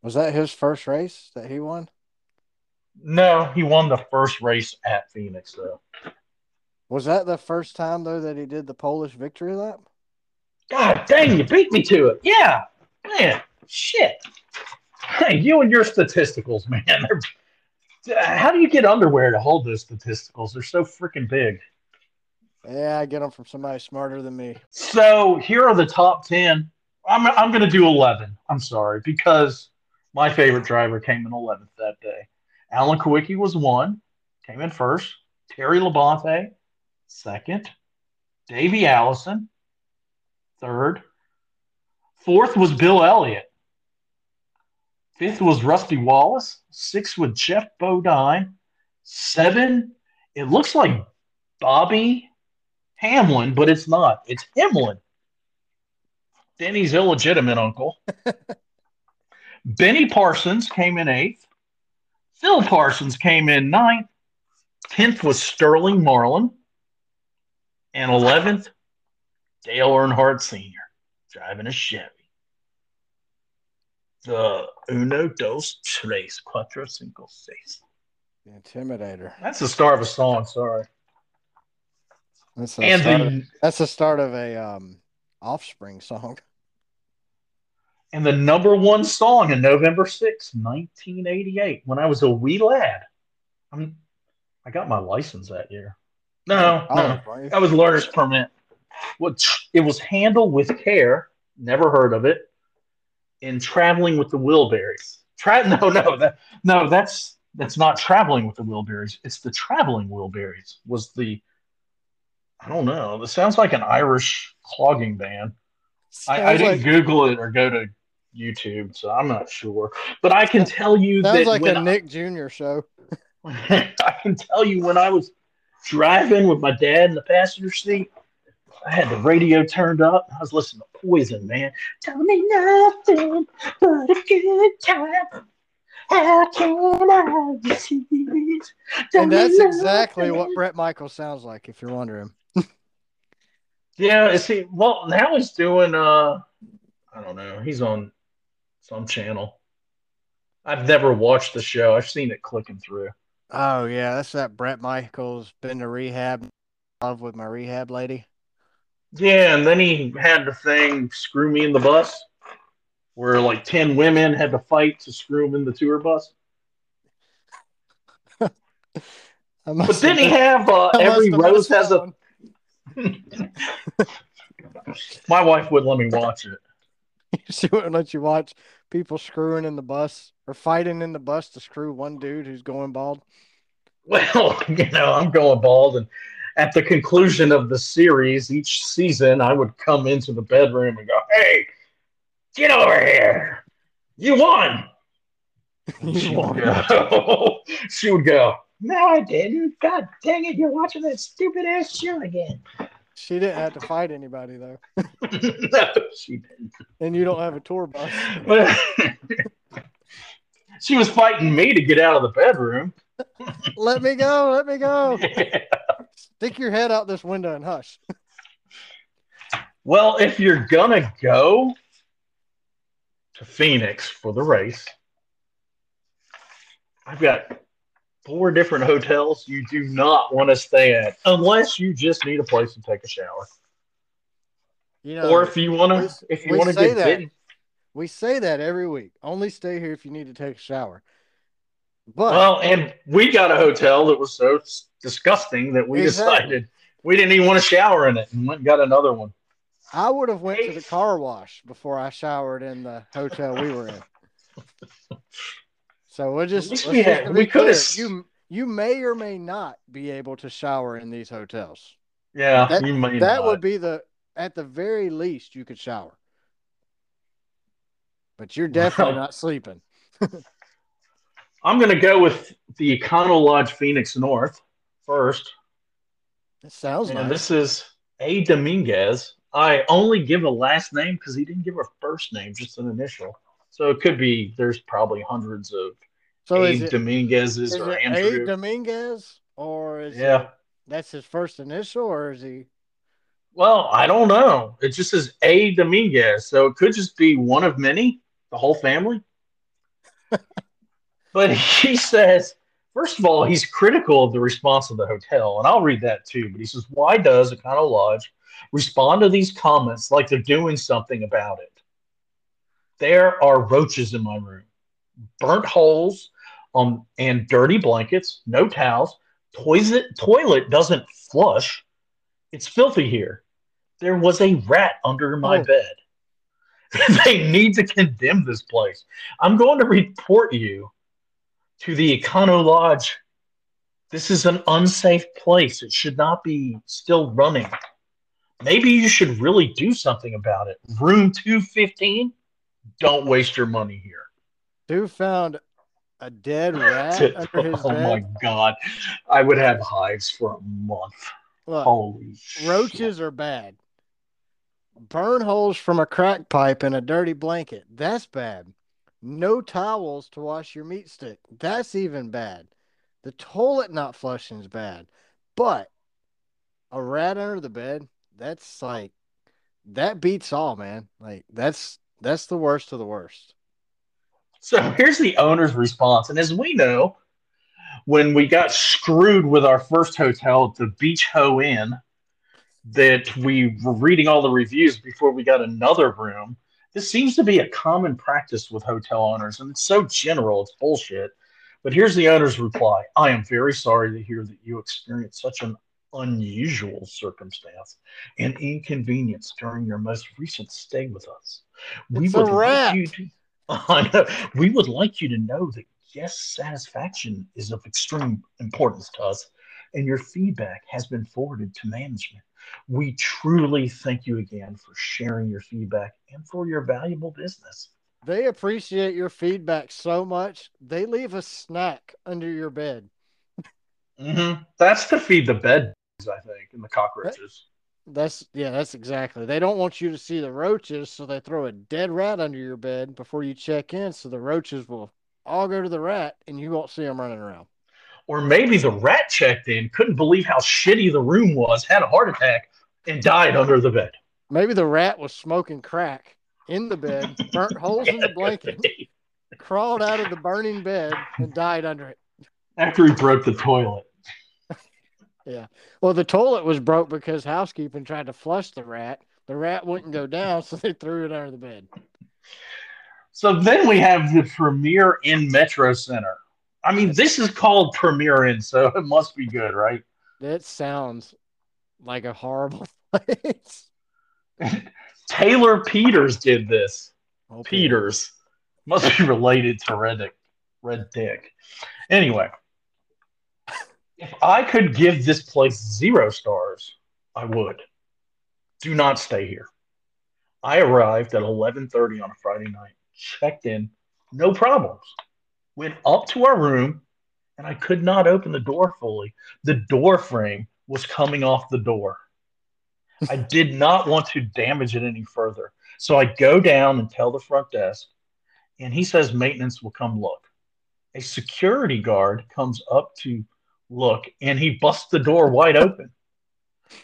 Was that his first race that he won? No, he won the first race at Phoenix, though. Was that the first time though that he did the Polish victory lap? God dang, you beat me to it. Yeah, man, shit. Hey, you and your statisticals, [laughs] man. How do you get underwear to hold those statisticals? They're so freaking big. Yeah, I get them from somebody smarter than me. So here are the top 10 I'm I'm going to do 11. I'm sorry because my favorite driver came in 11th that day. Alan Kulwicki was one, came in first. Terry Labonte, second. Davey Allison, third. Fourth was Bill Elliott. Fifth was Rusty Wallace. Sixth was Geoff Bodine. Seven, it looks like Bobby Hamlin, but it's not. It's Himlin. Denny's illegitimate uncle. [laughs] Benny Parsons came in eighth. Phil Parsons came in ninth. Tenth was Sterling Marlin. And 11th, Dale Earnhardt Sr. driving a Chevy. The Uno, Dos, Tres, Cuatro, Cinco, Seis. The Intimidator. That's the start of a song, sorry. That's the, And start of, the, that's the start of a um, Offspring song. [laughs] and the number one song in November 6, 1988, when I was a wee lad. I'm, I got my license that year. No, Oh, no. right. That was learner's permit. Which it was handled with care. Never heard of it. In traveling with the Wilburys. Tra- [laughs] no, no, that no, that's that's not traveling with the Wilburys. It's the traveling Wilburys. Was the I don't know. This sounds like an Irish clogging band. I, I didn't like- Google it or go to YouTube, so I'm not sure. But I can tell you Sounds that like when a Nick Jr. show. [laughs] I can tell you when I was driving with my dad in the passenger seat, I had the radio turned up. I was listening to Poison, man. Tell me nothing but a good time. How can I? Tell And that's exactly nothing. what Bret Michaels sounds like, if you're wondering. Yeah, see, well, now he's doing. uh I don't know. He's on some channel. I've never watched the show. I've seen it clicking through. Oh yeah, that's that Bret Michaels been to rehab, love with my rehab lady. Yeah, and then he had the thing "Screw Me in the Bus," where like ten women had to fight to screw him in the tour bus. [laughs] But then he have- uh, every rose has a. [laughs] My wife wouldn't let me watch it. [laughs] She wouldn't let you watch people screwing in the bus or fighting in the bus to screw one dude who's going bald. Well, [laughs] you know, I'm going bald, and at the conclusion of the series, each season, I would come into the bedroom and go, "Hey, get over here! You won!" [laughs] She would go. she would go. No, I didn't. God dang it! You're watching that stupid ass show again. She didn't have to fight anybody though, [laughs] no, she didn't. and you don't have a tour bus. But [laughs] she was fighting me to get out of the bedroom. let me go, let me go. [laughs] Stick your head out this window and hush. well, if you're gonna go to Phoenix for the race, I've got four different [laughs] hotels you do not want to stay at unless you just need a place to take a shower. You know, or if you want to, if you want to say get that. bitten. we say that every week. Only stay here if you need to take a shower. But Well, and we got a hotel that was so disgusting that we Exactly. decided we didn't even want to shower in it and went and got another one. I would have went to the car wash before I showered in the hotel we were in. [laughs] So we'll just, we just had- we could've- you you may or may not be able to shower in these hotels. Yeah, That- you may That not. would be the at the very least you could shower. But you're [laughs] definitely not sleeping. [laughs] I'm going to go with the Econo Lodge Phoenix North first. It sounds And nice. this is A. Dominguez. I only give a last name because he didn't give a first name, just an initial. So it could be there's probably hundreds of so A. is it, Dominguez's is or. Andrew. Dominguez or is Yeah. it, that's his first initial or is he Well, I don't know. It just says A. Dominguez, so it could just be one of many, the whole family. [laughs] but he says, first of all, he's critical of the response of the hotel, and I'll read that too. But he says, why does Econo Lodge respond to these comments like they're doing something about it? There are roaches in my room, burnt holes um, and dirty blankets, no towels. Toilet, toilet doesn't flush. It's filthy here. There was a rat under my Oh. bed. [laughs] they need to condemn this place. I'm going to report you to the Econo Lodge. This is an unsafe place. It should not be still running. Maybe you should really do something about it. Room 215, don't waste your money here. Who found a dead rat [laughs] under his oh bed? my god. I would have hives for a month. Look, Holy shit. roaches are bad. Burn holes from a crack pipe in a dirty blanket. That's bad. No towels to wash your meat stick. That's even bad. The toilet not flushing is bad. But a rat under the bed, that's like that beats all, man. Like that's that's the worst of the worst. So here's the owner's response. And as we know, when we got screwed with our first hotel the Beach Ho Inn, that we were reading all the reviews before we got another room. This seems to be a common practice with hotel owners, and it's so general, it's bullshit. But here's the owner's reply I am very sorry to hear that you experienced such an unusual circumstance and inconvenience during your most recent stay with us. We It's would like you to [laughs] we would like you to know that guest satisfaction is of extreme importance to us, and your feedback has been forwarded to management. We truly thank you again for sharing your feedback and for your valuable business. They appreciate your feedback so much, they leave a snack under your bed. Mm-hmm. That's to feed the bed, I think, and the cockroaches. That's yeah, that's exactly. They don't want you to see the roaches, so they throw a dead rat under your bed before you check in, so the roaches will all go to the rat and you won't see them running around. Or maybe the rat checked in, couldn't believe how shitty the room was, had a heart attack, and died under the bed. Maybe the rat was smoking crack in the bed, burnt [laughs] holes in the blanket, crawled out of the burning bed, and died under it. After he broke the toilet. Well, the toilet was broke because housekeeping tried to flush the rat. The rat wouldn't go down, so they threw it under the bed. So then we have the Premier Inn Metro Center. I mean, this is called Premier Inn, so [laughs] it must be good, right? That sounds like a horrible [laughs] place. Taylor Peters did this. Okay. Peters must be related to Red Dick. Red Dick. Anyway, if I could give this place zero stars, I would. Do not stay here. I arrived at 11:30 on a Friday night, checked in, no problems. Went up to our room, and I could not open the door fully. The door frame was coming off the door. I did not want to damage it any further. So I go down and tell the front desk, and he says maintenance will come look. A security guard comes up to look, and he busts the door wide open.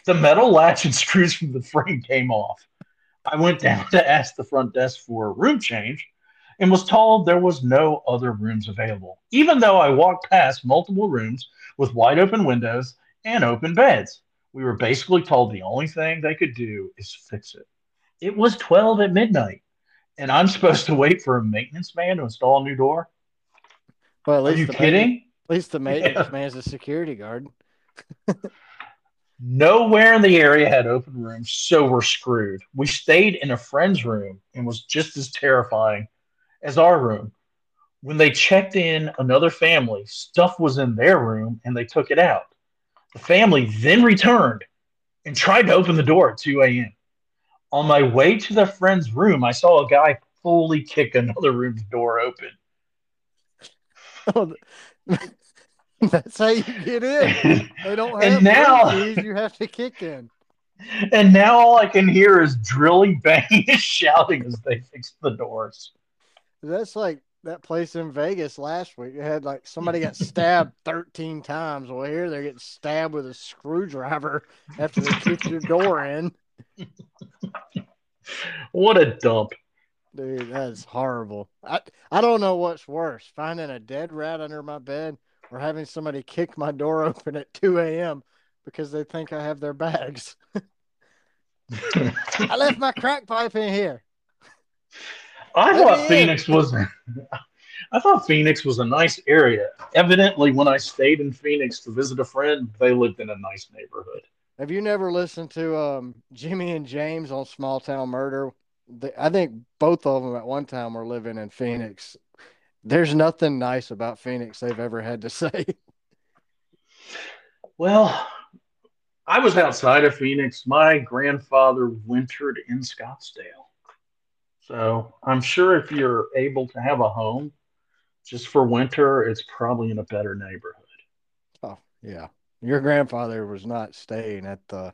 The metal latch and screws from the frame came off. I went down to ask the front desk for a room change and was told there was no other rooms available, even though I walked past multiple rooms with wide open windows and open beds. We were basically told the only thing they could do is fix it. It was 12 at midnight, and I'm supposed to wait for a maintenance man to install a new door? Well, Are you kidding? Least the maintenance man's a security guard. [laughs] Nowhere in the area had open rooms, so we're screwed. We stayed in a friend's room and was just as terrifying as our room. When they checked in another family, stuff was in their room and they took it out. The family then returned and tried to open the door at 2 a.m. On my way to the friend's room, I saw a guy fully kick another room's door open. [laughs] Oh, [laughs] That's how you get in. They don't And have now- keys, you have to kick in. And now all I can hear is drilling, [laughs] banging, and shouting as they fix the doors. That's like that place in Vegas last week. It had like somebody got stabbed [laughs] 13 times. Well, here they're getting stabbed with a screwdriver after they kick your door in. What a dump. Dude, that's horrible. I, I don't know what's worse finding a dead rat under my bed or having somebody kick my door [laughs] open at 2 a.m. because they think I have their bags. [laughs] I left my crack pipe in here. I I thought. Phoenix was [laughs] I thought Phoenix was a nice area. Evidently, when I stayed in Phoenix to visit a friend, they lived in a nice neighborhood. Have you never listened to um, Jimmy and James on Small Town Murder I think both of them at one time were living in Phoenix. There's nothing nice about Phoenix they've ever had to [laughs] say. Well, I was outside of Phoenix. My grandfather wintered in Scottsdale. So I'm sure if you're able to have a home just for winter, it's probably in a better neighborhood. Oh, yeah. Your grandfather was not staying at the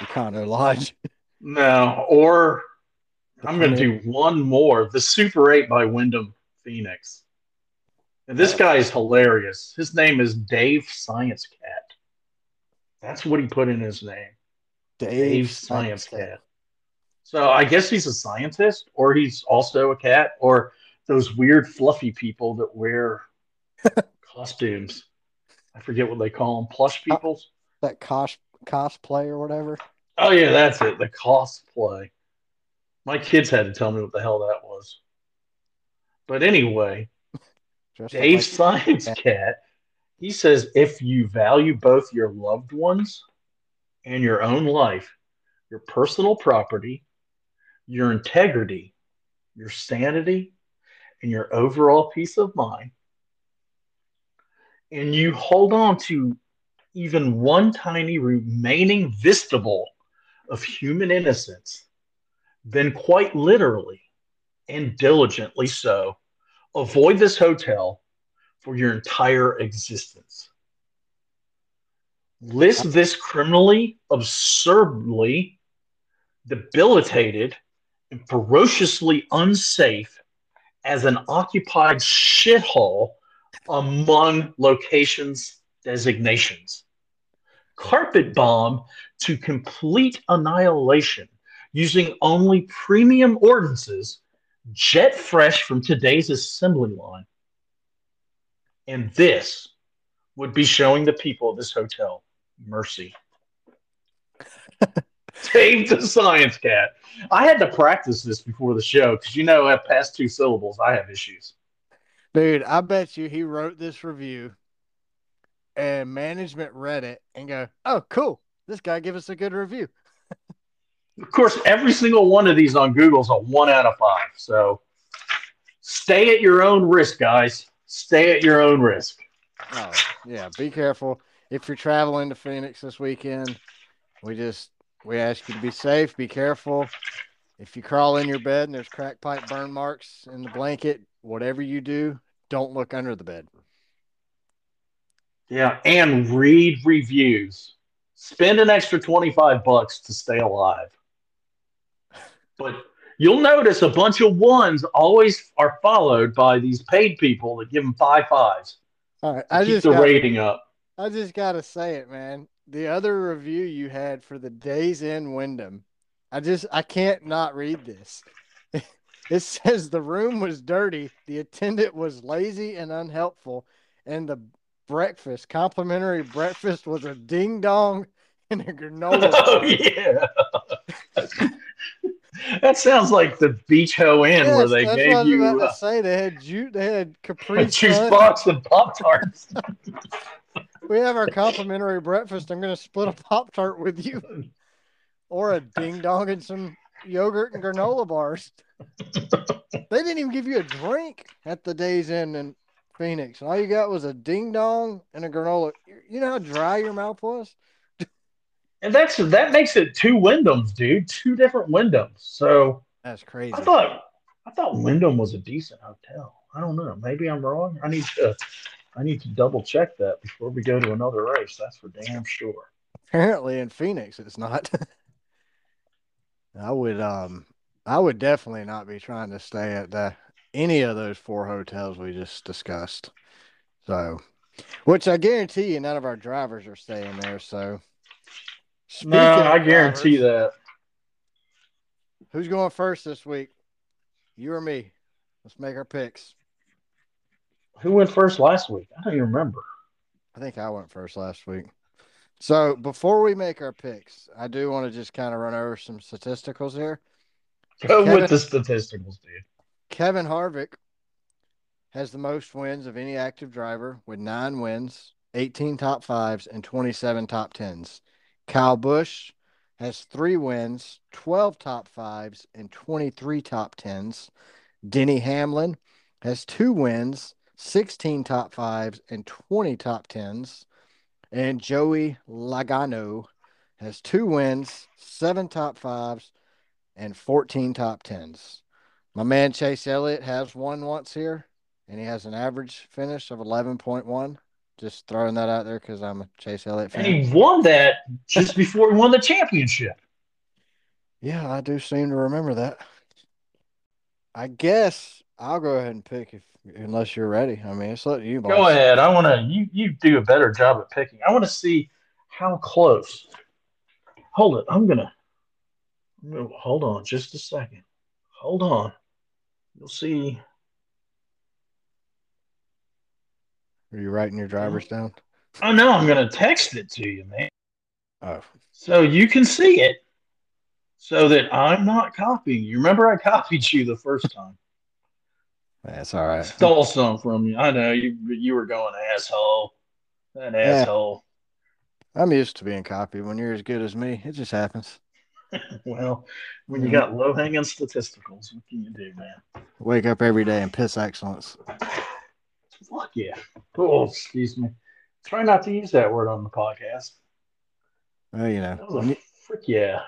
Econo Lodge. No, or The I'm going to do one more. The Super 8 by Wyndham Phoenix. And this guy is hilarious. His name is Dave Science Cat. That's what he put in his name. Dave Science Cat. So I guess he's a scientist, or he's also a cat, or those weird fluffy people that wear [laughs] costumes. I forget what they call them. Plush uh, peoples. That cos cosplay or whatever. Oh yeah, that's it. The cosplay. My kids had to tell me what the hell that was. But anyway, Just Dave like- Science Cat, he says if you value both your loved ones and your own life, your personal property, your integrity, your sanity, and your overall peace of mind, and you hold on to even one tiny remaining vestible of human innocence, then quite literally and diligently so, avoid this hotel for your entire existence. List this criminally, absurdly debilitated, and ferociously unsafe as an occupied shithole among locations designations. Carpet bomb to complete annihilation using only premium ordinances jet fresh from today's assembly line. And this would be showing the people of this hotel mercy. [laughs] Dave the Science Cat. I had to practice this before the show because you know, at past two syllables, I have issues. Dude, I bet you he wrote this review and management read it and go, oh, cool. This guy gave us a good review. [laughs] Of course, every single one of these on Google is a one out of five. So stay at your own risk, guys. Stay at your own risk. Oh, yeah. Be careful. If you're traveling to Phoenix this weekend, we just we ask you to be safe, be careful. If you crawl in your bed and there's crack pipe burn marks in the blanket, whatever you do, don't look under the bed. Yeah, and read reviews. Spend an extra 25 bucks to stay alive. But you'll notice a bunch of ones always are followed by these paid people that give them five fives All right. I keep just the got, rating up. I just gotta say it, man. The other review you had for the Days Inn Wyndham, I just I can't not read this. [laughs] It says the room was dirty, the attendant was lazy and unhelpful, and the breakfast, complimentary breakfast, was a ding dong and a [laughs] granola. oh yeah. [laughs] that sounds like the Beach Ho Inn where they that's what I gave was you about uh, to say. They had ju- they had Capri juice Sun. box and Pop Tarts. [laughs] We have our complimentary breakfast. I'm going to split a Pop Tart with you, [laughs] or a ding dong and some yogurt and granola bars. they didn't even give you a drink at the Days end in Phoenix. All you got was a ding dong and a granola. You know how dry your mouth was? And that's that makes it two Wyndhams, dude. Two different Wyndhams. So That's crazy. I thought I thought Wyndham was a decent hotel. I don't know. Maybe I'm wrong. I need to I need to double check that before we go to another race. That's for damn sure. Apparently in Phoenix it's not. [laughs] I would um I would definitely not be trying to stay at the, any of those four hotels we just discussed. So which I guarantee you none of our drivers are staying there. So Speaking of I guarantee drivers, that. Who's going first this week? You or me? Let's make our picks. Who went first last week? I don't even remember. I think I went first last week. So before we make our picks, I do want to just kind of run over some statisticals here. Go Kevin- with the statisticals, dude. Kevin Harvick has the most wins of any active driver with nine wins, 18 top fives, and 27 top tens. Kyle Busch has three wins, 12 top fives, and 23 top tens. Denny Hamlin has two wins, 16 top fives, and 20 top tens. And Joey Logano has two wins, seven top fives, and 14 top tens. My man Chase Elliott has won once here, and he has an average finish of 11.1. Just throwing that out there because I'm a Chase Elliott fan. And he won that just before he won the championship. Yeah, I do seem to remember that. I guess I'll go ahead and pick if unless you're ready. I mean, it's up to you, boss. Go ahead. I want to. You you do a better job at picking. I want to see how close. Hold it. I'm gonna. I'm gonna- Hold on, just a second. Hold on. You'll see. Are you writing your drivers down? I know. I'm gonna text it to you, man, Oh, so you can see it, so that I'm not copying you. Remember, I copied you the first time. [laughs] that's all right. Stole some from you. I know you. You were going asshole. That asshole. I'm used to being copied. When you're as good as me, it just happens. [laughs] Well, when you Mhm. got low hanging statisticals, what can you do, man? Wake up every day and piss excellence. Fuck yeah. Oh, excuse me. Try not to use that word on the podcast. Oh, you know, That was a you- frick yeah.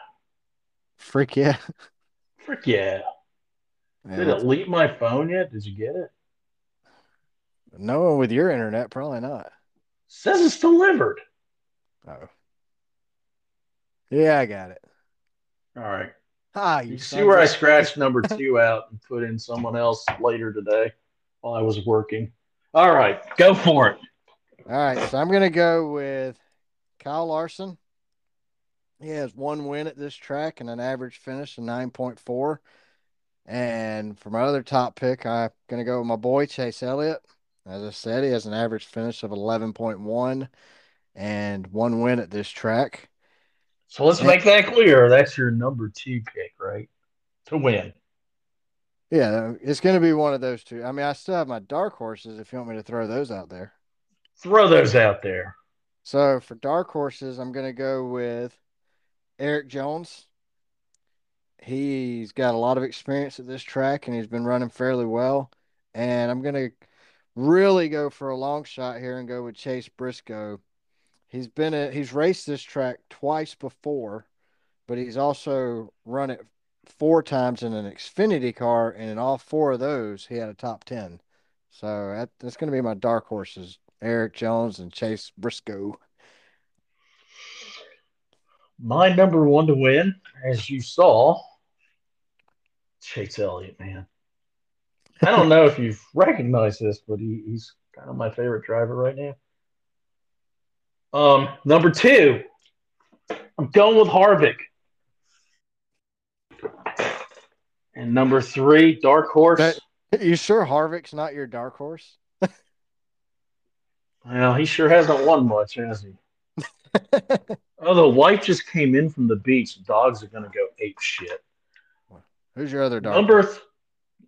freak yeah. Frick yeah. Yeah, Did it leave my phone yet? Did you get it? No one with your internet, probably not. Says it's delivered. Oh. Yeah, I got it. All right. Ah, You you see sons where I scratched number [laughs] two out and put in someone else later today while I was working. All right, go for it. All right, so I'm gonna go with Kyle Larson. He has one win at this track and an average finish of 9.4. And for my other top pick, I'm gonna go with my boy Chase Elliott. As I said, he has an average finish of 11.1 and one win at this track. So let's make that clear. That's your number two pick, right? To win. Yeah, it's gonna be one of those two. I mean, I still have my dark horses if you want me to throw those out there. Throw those out there. So for dark horses, I'm gonna go with Erik Jones. He's got a lot of experience at this track and he's been running fairly well. And I'm gonna really go for a long shot here and go with Chase Briscoe. He's been at, he's raced this track twice before, but he's also run it four times in an Xfinity car, and in all four of those, he had a top ten. So that, that's going to be my dark horses: Erik Jones and Chase Briscoe. My number one to win, as you saw, Chase Elliott, man. I don't know if you've recognized this, but he, he's kind of my favorite driver right now. Um, number two, I'm going with Harvick. And number three, Dark Horse. That- You sure Harvick's not your dark horse? [laughs] well, he sure hasn't won much, has he? [laughs] Oh, the wife just came in from the beach. Dogs are going to go ape shit. Who's your other dark? Number th-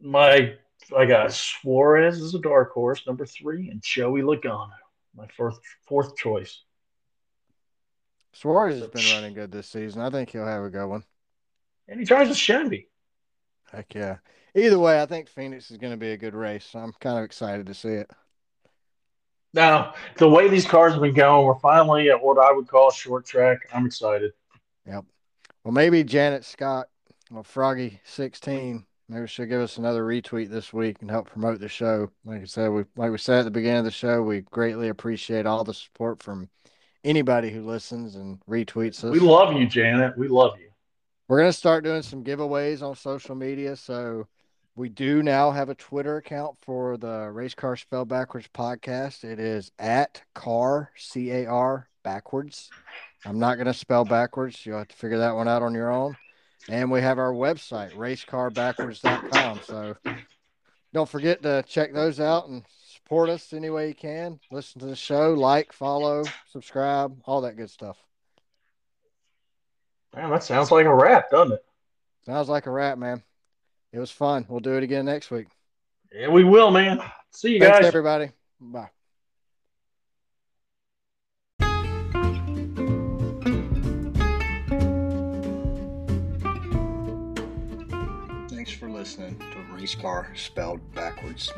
my I got Suarez as a dark horse, number three, and Joey Logano, my fourth fourth choice. Suarez has been running good this season. I think he'll have a good one. And he drives a Chevy. Heck yeah. Either way, I think Phoenix is going to be a good race. I'm kind of excited to see it. Now, the way these cars have been going, we're finally at what I would call short track. I'm excited. Yep. Well, maybe Janet Scott, well, Froggy sixteen, maybe she'll give us another retweet this week and help promote the show. Like I said, we like we said at the beginning of the show, we greatly appreciate all the support from anybody who listens and retweets us. We love you, Janet. We love you. We're gonna start doing some giveaways on social media. So we do now have a Twitter account for the Race Car Spell Backwards podcast. It is at car C A R backwards. I'm not gonna spell backwards. You'll have to figure that one out on your own. And we have our website, racecarbackwards.com. So don't forget to check those out and support us any way you can. Listen to the show, like, follow, subscribe, all that good stuff. Man, that sounds like a wrap, doesn't it? Sounds like a wrap, man. It was fun. We'll do it again next week. Yeah, we will, man. See you Thanks, guys. everybody. Bye. Thanks for listening to Race Car Spelled Backwards.